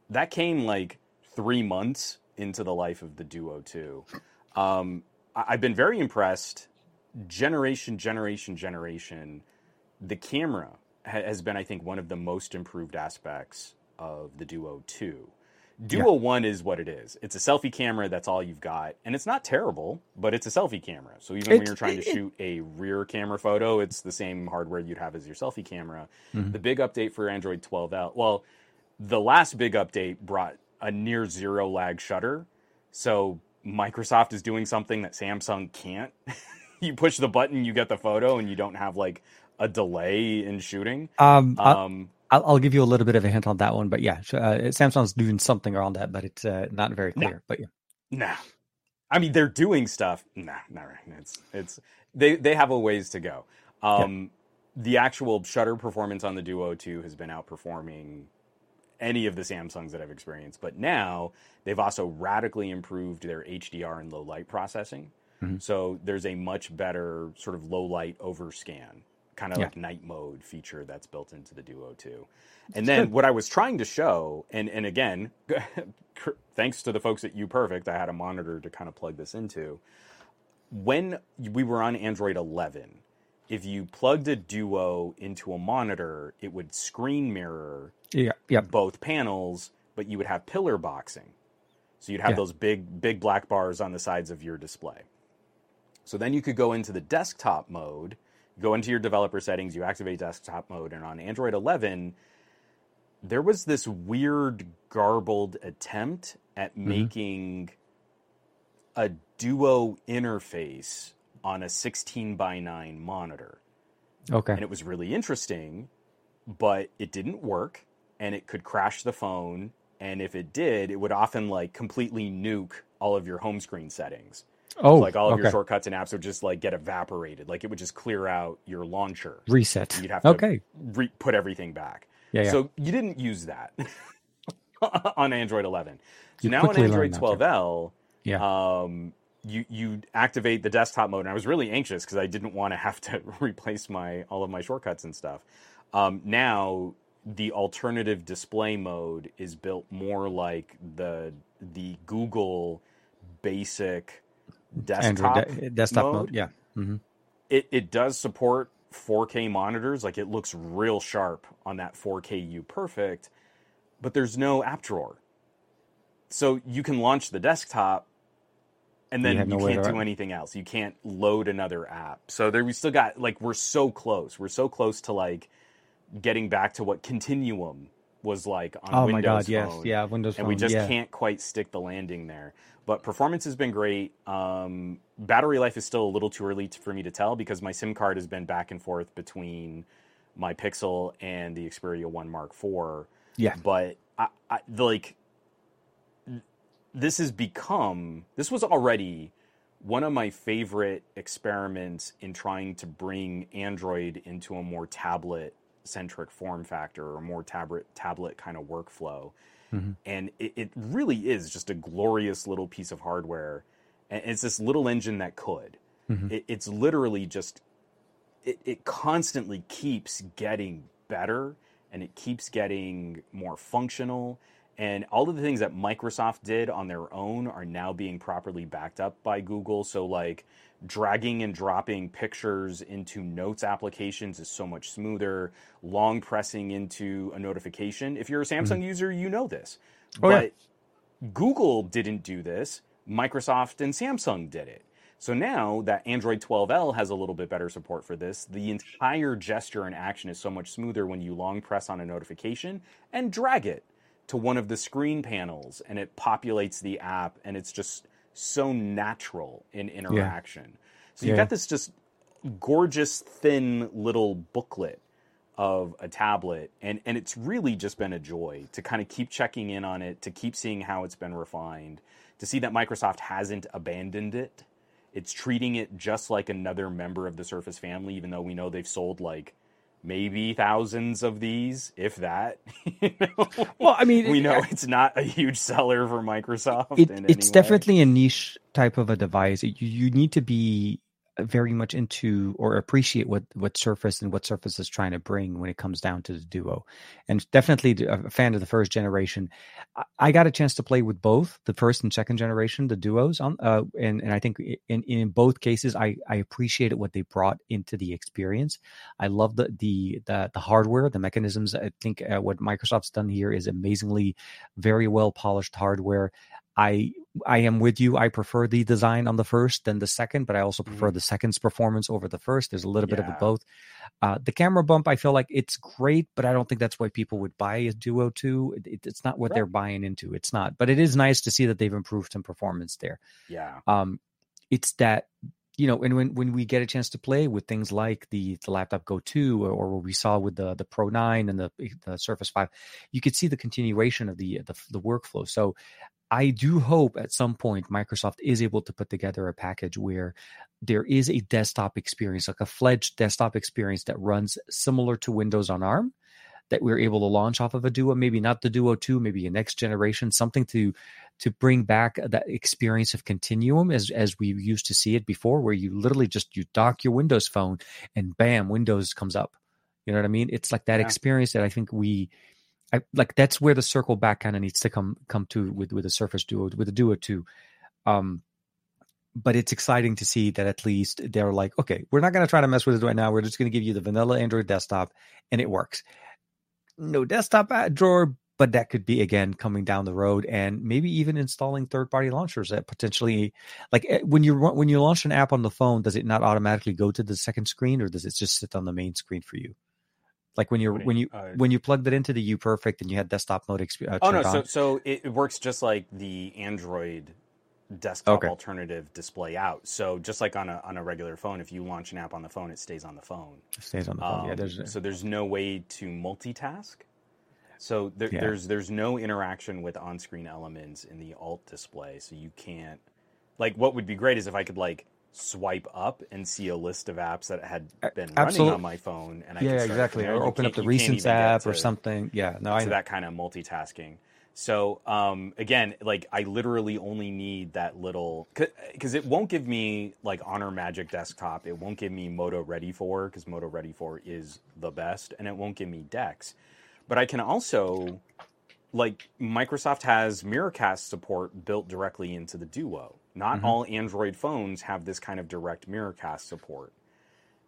That came like three months into the life of the Duo 2. Um, I- I've been very impressed. Generation, generation, generation. The camera ha- has been, I think, one of the most improved aspects of the Duo 2. Duo 1 is what it is. It's a selfie camera, that's all you've got. And it's not terrible, but it's a selfie camera. So even when you're trying to it- shoot a rear camera photo, it's the same hardware you'd have as your selfie camera. Mhm. The big update for Android 12L, well, the last big update brought a near zero lag shutter. So Microsoft is doing something that Samsung can't. you push the button, you get the photo, and you don't have like a delay in shooting. Um, Um, I'll, I'll give you a little bit of a hint on that one, but yeah, uh, Samsung's doing something around that, but it's uh, not very clear. But yeah, Nah. I mean, they're doing stuff. Nah, not right. It's it's they they have a ways to go. Um, The actual shutter performance on the Duo 2 has been outperforming any of the Samsungs that I've experienced. But now they've also radically improved their HDR and low light processing. Mhm. So there's a much better sort of low light overscan, kind of Yeah. like night mode feature that's built into the Duo 2. And then what I was trying to show, and and again, thanks to the folks at UPerfect, I had a monitor to kind of plug this into. When we were on Android 11, if you plugged a Duo into a monitor, it would screen mirror yeah, yeah. both panels, but but you would have pillar boxing. So you'd have Yeah. those big big black bars on the sides of your display. So then you could go into the desktop mode, go into your developer settings, you activate desktop mode, and on Android 11, there was this weird, garbled attempt at mm-hmm. making a Duo interface on a 16 by 9 monitor. Okay. And it was really interesting, but it didn't work, and it could crash the phone. And if it did, it would often like completely nuke all of your home screen settings oh, like all of okay. your shortcuts and apps would just like get evaporated. Like it would just clear out your launcher. reset. You'd have to okay. re- put everything back. Yeah, yeah. So you didn't use that on Android 11. So You now on Android 12L, Yeah. um, you you activate the desktop mode, and I was really anxious because I didn't want to have to replace my all of my shortcuts and stuff. Um, now the alternative display mode is built more like the the Google basic desktop Android de- desktop mode. mode. Yeah. hmm it, it does support 4K monitors. Like it looks real sharp on that 4K UPerfect, but there's no app drawer. So you can launch the desktop and You then you nowhere can't do anything else. You can't load another app. So there we still got like we're so close. We're so close to like getting back to what Continuum was like on Oh Windows my God. Yes. Yeah. Windows and Phone. we just yeah. can't quite stick the landing there. But performance has been great. Um, battery life is still a little too early t- for me to tell because my SIM card has been back and forth between my Pixel and the Xperia One Mark IV. Yeah. But I, I the, like this has become this was already one of my favorite experiments in trying to bring Android into a more tablet centric form factor or more tablet tablet kind of workflow. Mhm. And it, it really is just a glorious little piece of hardware. And it's this little engine that could. Mhm. It, it's literally just it, it constantly keeps getting better and it keeps getting more functional and all of the things that Microsoft did on their own are now being properly backed up by Google. So, like dragging and dropping pictures into notes applications is so much smoother. Long pressing into a notification. If you're a Samsung user, you know this. Mm-hmm. Oh, yeah. but Google didn't do this. Microsoft and Samsung did it. So now that Android 12L has a little bit better support for this, the entire gesture and action is so much smoother when you long press on a notification and drag it to one of the screen panels and it populates the app and it's just so natural in interaction. So you've Yeah. got this just gorgeous thin little booklet of a tablet and and it's really just been a joy to kind of keep checking in on it to keep seeing how it's been refined to see that Microsoft hasn't abandoned it it's treating it just like another member of the Surface family even though we know they've sold like maybe thousands of these if that you know? Well, I mean, we it- know it's not a huge seller for Microsoft it, in it's definitely a niche type of a device. You, you need to be very much into or appreciate what what Surface and what Surface is trying to bring when it comes down to the Duo, and definitely a fan of the first generation. I, got a chance to play with both the first and second generation, the Duos, on uh, and and I think in in both cases, I I appreciated what they brought into the experience. I love the the the, the hardware, the mechanisms. I think uh, what Microsoft's done here is amazingly, very well polished hardware. I I am with you. I prefer the design on the first than the second, but I also prefer the second's performance over the first. There's a little bit of Yeah. both. Uh, the camera bump, I feel like it's great, but I don't think that's why people would buy a Duo 2. It, it- it's not what they're buying into. It's not, but it is nice to see that they've improved some performance there. yeah Um, it's that you know, and when when we get a chance to play with things like the the laptop Go 2 or, or what we saw with the the Pro 9 and the the Surface 5, you could see the continuation of the the, the workflow. So I do hope at some point Microsoft is able to put together a package where there is a desktop experience, like a fledged desktop experience that runs similar to Windows on ARM that we're able to launch off of a Duo, maybe not the Duo 2, maybe a next generation, something to to bring back that experience of continuum as as we used to see it before, where you literally just you dock your Windows phone and bam, Windows comes up. You know what I mean? It's like that Yeah. experience that I think we I like that's where the circle back kind of needs to come come to with with the Surface Duo with the Duo 2. Um but it's exciting to see that at least they're like, okay, we're not going to try to mess with it right now. We're just going to give you the vanilla Android desktop, and it works. No desktop app drawer, but that could be again coming down the road and maybe even installing third party launchers that potentially like eh, when you when you launch an app on the phone does it not automatically go to the second screen or does it just sit on the main screen for you? Like when you're when you uh, when you plugged it into the UPerfect and you had desktop mode uh, oh no so so it, it works just like the android desktop okay. alternative display out. So just like on a on a regular phone, if you launch an app on the phone, it stays on the phone. It stays on the phone. Um, yeah, there's so there's no way to multitask. So there, yeah. there's there's no interaction with on-screen elements in the alt display. So you can't like what would be great is if I could like swipe up and see a list of apps that had been Absolutely. running on my phone and I yeah exactly or open up the recent app or something yeah no I know. that kind of multitasking so um, again, like I literally only need that little because it won't give me like Honor Magic Desktop. It won't give me Moto Ready for because Moto Ready for is the best, and it won't give me Dex. But I can also like Microsoft has Miracast support built directly into the Duo. Not mm-hmm. all Android phones have this kind of direct Miracast support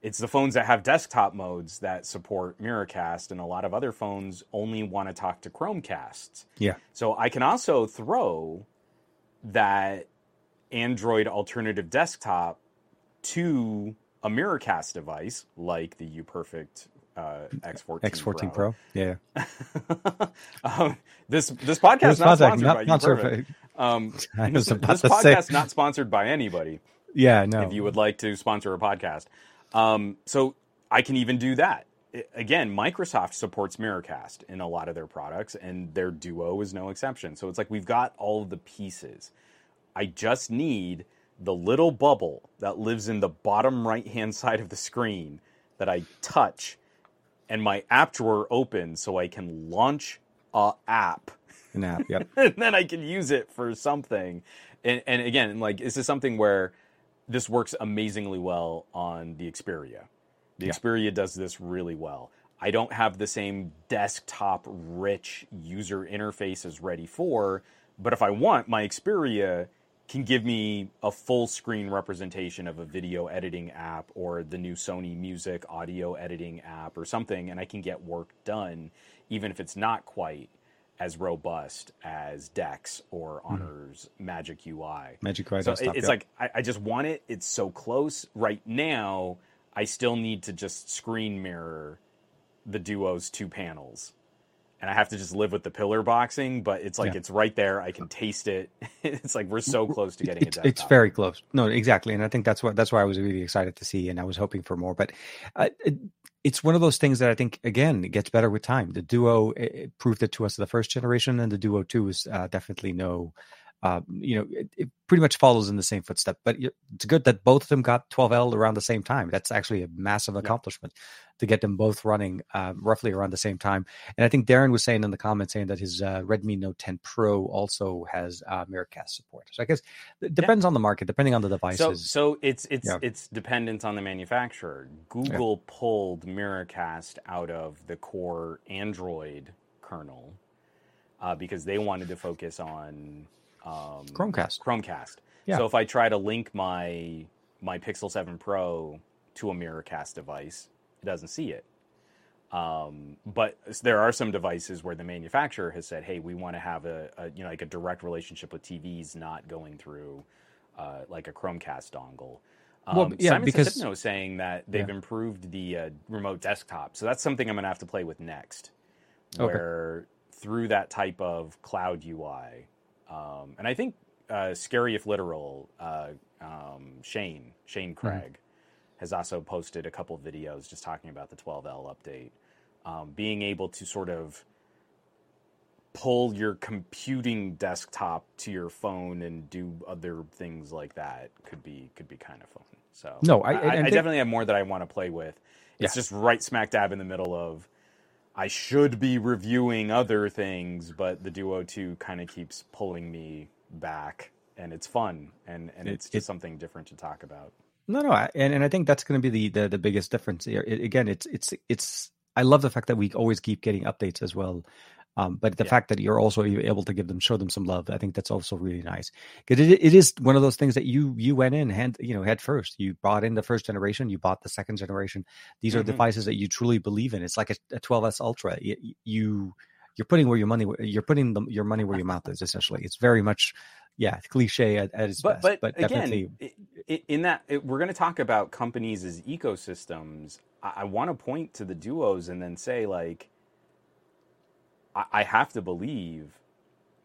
it's the phones that have desktop modes that support Miracast, and a lot of other phones only want to talk to Chromecasts. Yeah. So I can also throw that Android alternative desktop to a Miracast device like the UPerfect uh, X14 X14 Pro. Pro. Yeah. um, this this podcast is not sponsored not, by not UPerfect. Um, this, this podcast not sponsored by anybody. Yeah, no. If you would like to sponsor a podcast, um, so I can even do that. again, Microsoft supports Miracast in a lot of their products, and their Duo is no exception. So it's like we've got all of the pieces. I just need the little bubble that lives in the bottom right hand side of the screen that I touch, and my app drawer opens so I can launch a app. An app, yep. and then I can use it for something. And, and again, like this is something where this works amazingly well on the Xperia. The yeah. Xperia does this really well. I don't have the same desktop rich user interface as Ready for, but if I want, my Xperia can give me a full screen representation of a video editing app or the new Sony Music audio editing app or something, and I can get work done, even if it's not quite as robust as Dex or mm-hmm. Honor's mm-hmm. Magic UI. Magic UI. So it's like I, I, just want it. It's so close right now. I still need to just screen mirror the Duo's two panels, and I have to just live with the pillar boxing. But it's like yeah. it's right there. I can taste it. it's like we're so close to getting it's, it. It's very close. No, exactly, and I think that's what that's why I was really excited to see, and I was hoping for more. But uh, it's one of those things that I think again it gets better with time. The Duo it proved it to us the first generation, and the Duo Two is uh, definitely no uh, you know, it, it, pretty much follows in the same footstep. But it's good that both of them got 12L around the same time. That's actually a massive accomplishment yeah. to get them both running uh, roughly around the same time. And I think Darren was saying in the comments saying that his uh, Redmi Note 10 Pro also has uh, Miracast support. So I guess it depends yeah. on the market, depending on the devices. So, so it's it's yeah. it's dependent on the manufacturer. Google pulled Miracast out of the core Android kernel uh, because they wanted to focus on um, Chromecast. Chromecast. Yeah. So if I try to link my my Pixel 7 Pro to a Miracast device, it doesn't see it. Um, but there are some devices where the manufacturer has said, "Hey, we want to have a, a, you know like a direct relationship with TVs, not going through uh, like a Chromecast dongle." Um, well, yeah, Simon because is saying that they've yeah. improved the uh, remote desktop, so that's something I'm going to have to play with next, where okay. through that type of cloud UI, um, and I think uh, Scary If Literal, uh, um, Shane, Shane mm-hmm. Craig, mm-hmm. has also posted a couple videos just talking about the 12L update. Um, being able to sort of pull your computing desktop to your phone and do other things like that could be could be kind of fun. So no, I, I, I, I definitely have more that I want to play with. It's yeah. just right smack dab in the middle of I should be reviewing other things, but the Duo 2 kind of keeps pulling me back and it's fun and, and it's just it, something different to talk about. No, no, and, and I think that's going to be the, the, the biggest difference here. It, again, it's it's it's. I love the fact that we always keep getting updates as well. Um, but the yeah. fact that you're also able to give them, show them some love, I think that's also really nice. Because it, it is one of those things that you you went in hand you know head first. You bought in the first generation, you bought the second generation. These mm-hmm. are devices that you truly believe in. It's like a, a 12s Ultra. You, you you're putting where your money you're putting the, your money where your mouth is. Essentially, it's very much yeah cliche at, at its but, best. But, but again, in that we're going to talk about companies as ecosystems. I, I want to point to the duos and then say like, I, have to believe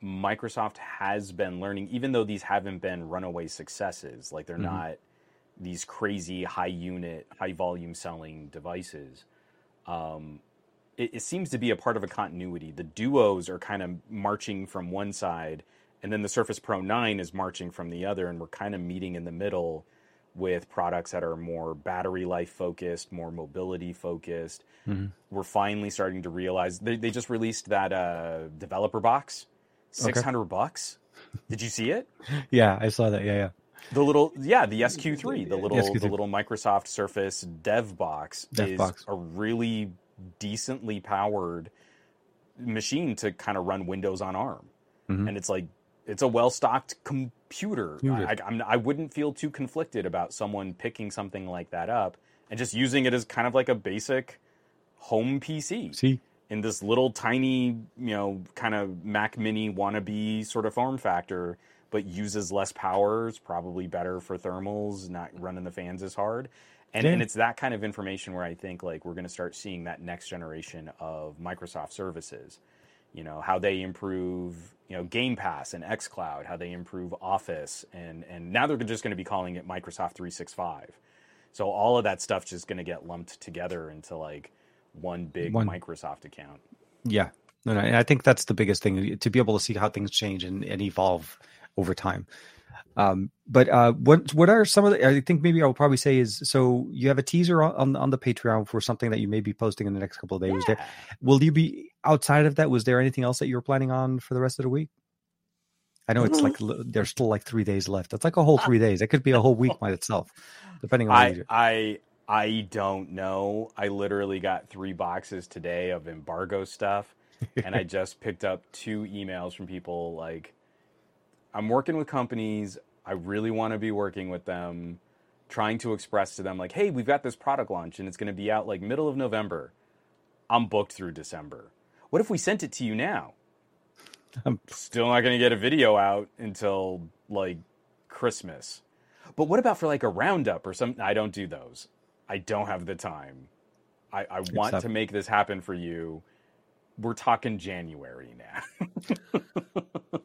Microsoft has been learning, even though these haven't been runaway successes. Like they're mm-hmm. not these crazy high unit, high volume selling devices. Um, it, it, seems to be a part of a continuity. The duos are kind of marching from one side, and then the Surface Pro 9 is marching from the other, and we're kind of meeting in the middle with products that are more battery life focused, more mobility focused. Mm-hmm. We're finally starting to realize they, they just released that uh, developer box, 600 okay. bucks. Did you see it? yeah, I saw that. Yeah, yeah. The little yeah, the SQ3, the little SQ3. the little Microsoft Surface Dev box dev is box. a really decently powered machine to kind of run Windows on ARM, mm-hmm. and it's like it's a well stocked computer. I, I, I wouldn't feel too conflicted about someone picking something like that up and just using it as kind of like a basic home PC. See, in this little tiny, you know, kind of Mac Mini wannabe sort of form factor but uses less power. It's probably better for thermals, not running the fans as hard. And, yeah. and it's that kind of information where I think like we're going to start seeing that next generation of Microsoft services. You know how they improve, you know, Game Pass and XCloud, how they improve Office, and and now they're just going to be calling it Microsoft 365. So all of that stuff's just going to get lumped together into like one big one. Microsoft account. Yeah, no, no, I think that's the biggest thing to be able to see how things change and, and evolve over time. Um, but uh, what what are some of the? I think maybe I'll probably say is so you have a teaser on on the Patreon for something that you may be posting in the next couple of days. Yeah. There, will you be outside of that? Was there anything else that you were planning on for the rest of the week? I know it's like there's still like three days left. That's like a whole three days. It could be a whole week by itself, depending on. I I I don't know. I literally got three boxes today of embargo stuff, and I just picked up two emails from people like I'm working with companies. I really want to be working with them, trying to express to them, like, hey, we've got this product launch and it's going to be out like middle of November. I'm booked through December. What if we sent it to you now? I'm still not going to get a video out until like Christmas. But what about for like a roundup or something? I don't do those. I don't have the time. I, I want Except- to make this happen for you. We're talking January now.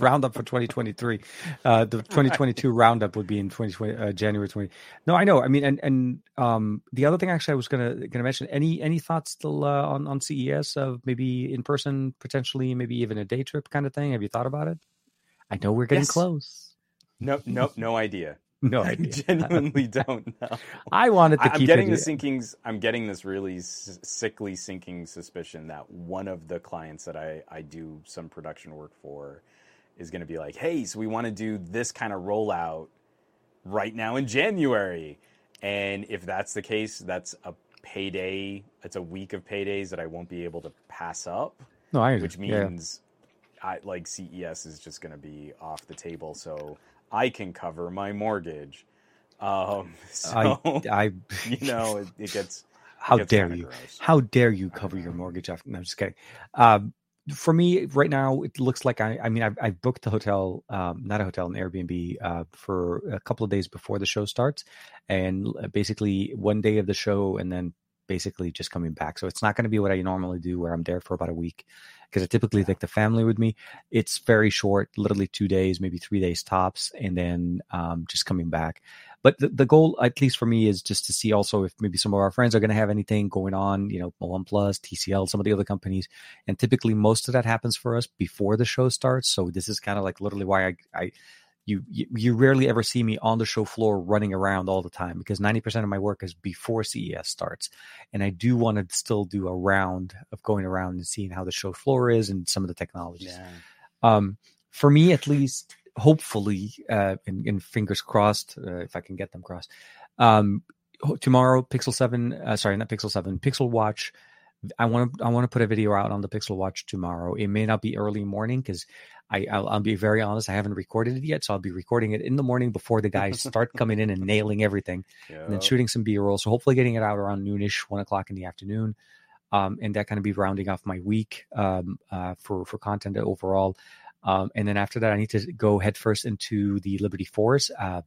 roundup for 2023. Uh, the 2022 roundup would be in 2020 uh, January 20. No, I know. I mean, and and um, the other thing actually I was gonna gonna mention. Any any thoughts still uh, on on CES of maybe in person, potentially, maybe even a day trip kind of thing? Have you thought about it? I know we're getting yes. close. No, no, no idea. No idea. I genuinely don't know. I wanted to. I'm getting the sinkings. I'm getting this really sickly sinking suspicion that one of the clients that I I do some production work for is going to be like, hey, so we want to do this kind of rollout right now in January. And if that's the case, that's a payday. It's a week of paydays that I won't be able to pass up. No, I which means yeah. I like CES is just going to be off the table, so I can cover my mortgage. Um, so I, I you know, it, it gets. How it gets dare you? Gross. How dare you cover your mortgage after? No, I'm just kidding. Um, for me right now it looks like i i mean i've, I've booked a hotel um, not a hotel an airbnb uh, for a couple of days before the show starts and basically one day of the show and then basically just coming back so it's not going to be what i normally do where i'm there for about a week because i typically take the family with me it's very short literally two days maybe three days tops and then um, just coming back but the, the goal, at least for me, is just to see also if maybe some of our friends are going to have anything going on, you know, OnePlus, TCL, some of the other companies. And typically most of that happens for us before the show starts. So this is kind of like literally why I, I you, you, you rarely ever see me on the show floor running around all the time because 90% of my work is before CES starts. And I do want to still do a round of going around and seeing how the show floor is and some of the technologies. Yeah. Um, for me, at least, hopefully, uh, and, and fingers crossed, uh, if I can get them crossed. Um, tomorrow, Pixel Seven, uh, sorry, not Pixel Seven, Pixel Watch. I want to I want to put a video out on the Pixel Watch tomorrow. It may not be early morning because I I'll, I'll, be very honest. I haven't recorded it yet, so I'll be recording it in the morning before the guys start coming in and nailing everything, and then shooting some B roll. So hopefully, getting it out around noonish, one o'clock in the afternoon. um, and that kind of be rounding off my week um, uh, for for content overall. Um, and then after that, I need to go headfirst into the Liberty Four. Uh,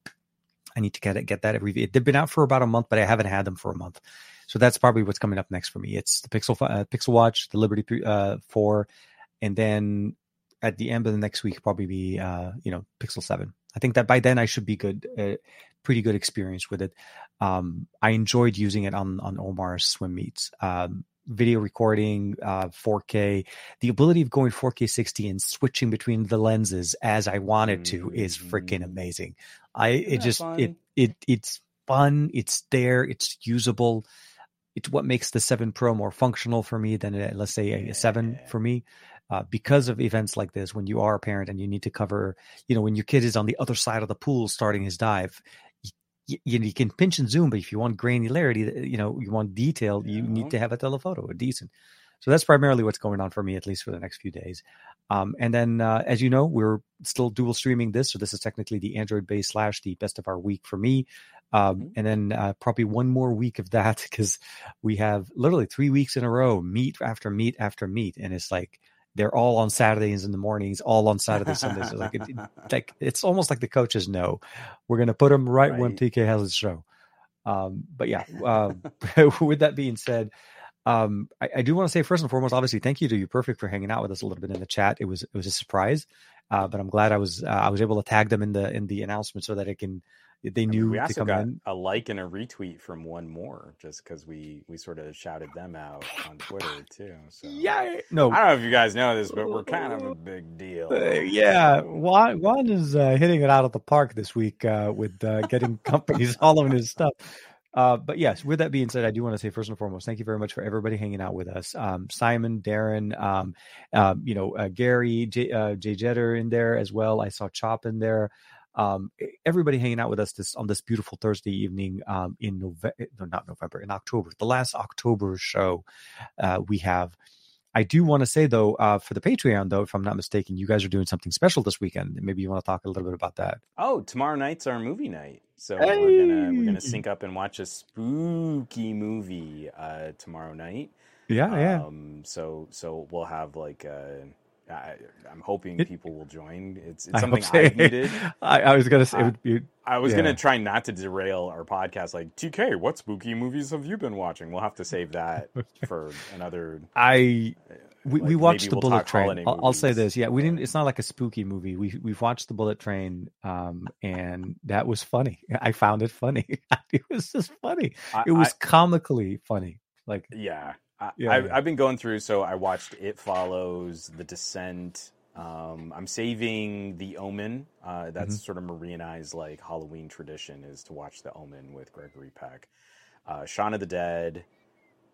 I need to get it, get that review. They've been out for about a month, but I haven't had them for a month. So that's probably what's coming up next for me. It's the Pixel uh, Pixel Watch, the Liberty uh, Four, and then at the end of the next week probably be uh, you know Pixel Seven. I think that by then I should be good, uh, pretty good experience with it. Um, I enjoyed using it on on Omar's swim meets. Um, video recording, uh, 4K, the ability of going 4K 60 and switching between the lenses as I wanted to mm-hmm. is freaking amazing. I Isn't it just fun? it it it's fun. It's there. It's usable. It's what makes the seven Pro more functional for me than a, let's say a, a seven for me. Uh, because of events like this, when you are a parent and you need to cover, you know, when your kid is on the other side of the pool starting his dive, you, you, can pinch and zoom, but if you want granularity, you know, you want detail, you need to have a telephoto, a decent. So that's primarily what's going on for me, at least for the next few days. Um, and then, uh, as you know, we're still dual streaming this, so this is technically the Android Bay slash the best of our week for me. Um, mm-hmm. And then uh, probably one more week of that because we have literally three weeks in a row, meet after meet after meet, and it's like they're all on Saturdays in the mornings, all on Saturday Sundays. So like, it, like it's almost like the coaches know we're going to put them right, right, when TK has his show. Um, but yeah, uh, with that being said, um, I, I, do want to say first and foremost, obviously, thank you to UPerfect for hanging out with us a little bit in the chat. It was it was a surprise, uh, but I'm glad I was uh, I was able to tag them in the in the announcement so that it can they knew I mean, we also got in. a like and a retweet from 1More just because we we sort of shouted them out on Twitter too. So yeah, no, I don't know if you guys know this, but we're kind of a big deal. Uh, yeah, Juan, Juan is uh, hitting it out of the park this week uh, with uh, getting companies all of his stuff. Uh, but yes, with that being said, I do want to say first and foremost, thank you very much for everybody hanging out with us. Um, Simon, Darren, um, you know, uh, Gary, J, uh, Jay Jetter in there as well. I saw Chop in there um, everybody hanging out with us this on this beautiful Thursday evening um, in November, eh, no, not November, in October, the last October show uh, we have. I do want to say though, uh, for the Patreon though, if I'm not mistaken, you guys are doing something special this weekend. Maybe you want to talk a little bit about that. Oh, tomorrow night's our movie night, so hey! we're gonna we're gonna sync up and watch a spooky movie uh, tomorrow night. Yeah, yeah. Um, so so we'll have like a uh, I, am hoping people will join. It's, it's something I, I needed. I, I, was gonna say it would be. I was yeah. gonna try not to derail our podcast. Like TK, what spooky movies have you been watching? We'll have to save that for another. I we, like we watched the we'll Bullet Train. I'll, I'll, say this, yeah, we didn't. It's not like a spooky movie. We we've watched the Bullet Train, um, and that was funny. I found it funny. it was just funny. It was comically funny. Like yeah, yeah, I've, yeah. I've, been going through. So I watched It Follows, The Descent. Um, I'm saving The Omen. Uh, that's mm-hmm. sort of Marianized like Halloween tradition is to watch The Omen with Gregory Peck. Uh, Shaun of the Dead.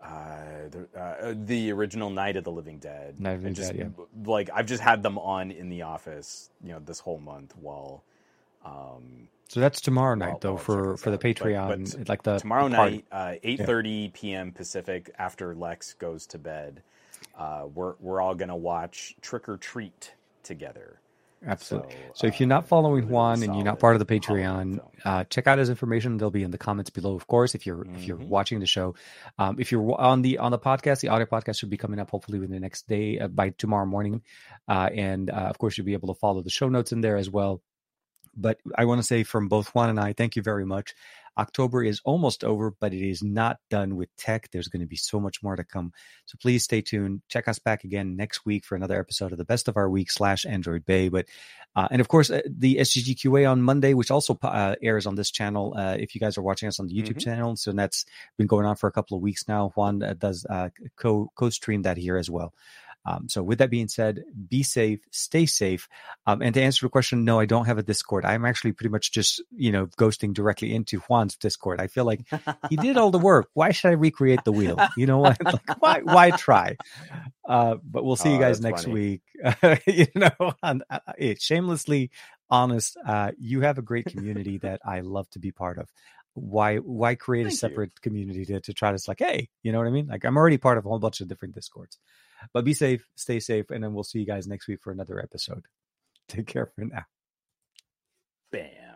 Uh, the, uh, the, original Night of the Living Dead. Night of the just, Dead, yeah. Like I've just had them on in the office, you know, this whole month while um, so that's tomorrow night, well, though, well, for for the Patreon, but, but like the tomorrow the night, uh, eight thirty yeah. p.m. Pacific, after Lex goes to bed. Uh, we're we're all gonna watch Trick or Treat together. Absolutely. So, so if you're not uh, following really Juan and you're not part of the Patreon, uh, check out his information. They'll be in the comments below, of course. If you're mm-hmm. if you're mm-hmm. watching the show, um, if you're on the on the podcast, the audio podcast should be coming up hopefully within the next day uh, by tomorrow morning, uh, and uh, of course you'll be able to follow the show notes in there as well. But I want to say from both Juan and I, thank you very much. October is almost over, but it is not done with tech. There's going to be so much more to come. So please stay tuned. Check us back again next week for another episode of the best of our week slash Android Bay. But, uh, and of course, uh, the SGGQA on Monday, which also uh, airs on this channel. Uh, if you guys are watching us on the YouTube mm-hmm. channel, so that's been going on for a couple of weeks now. Juan uh, does uh, co co stream that here as well. Um, so, with that being said, be safe, stay safe. Um, and to answer the question, no, I don't have a Discord. I'm actually pretty much just, you know, ghosting directly into Juan's Discord. I feel like he did all the work. Why should I recreate the wheel? You know what? like, why, why try? Uh, but we'll see oh, you guys next funny. week. you know, on, uh, shamelessly honest, uh, you have a great community that I love to be part of why why create Thank a separate you. community to, to try to like hey you know what i mean like i'm already part of a whole bunch of different discords but be safe, stay safe, and then we'll see you guys next week for another episode. Take care for now. Bam.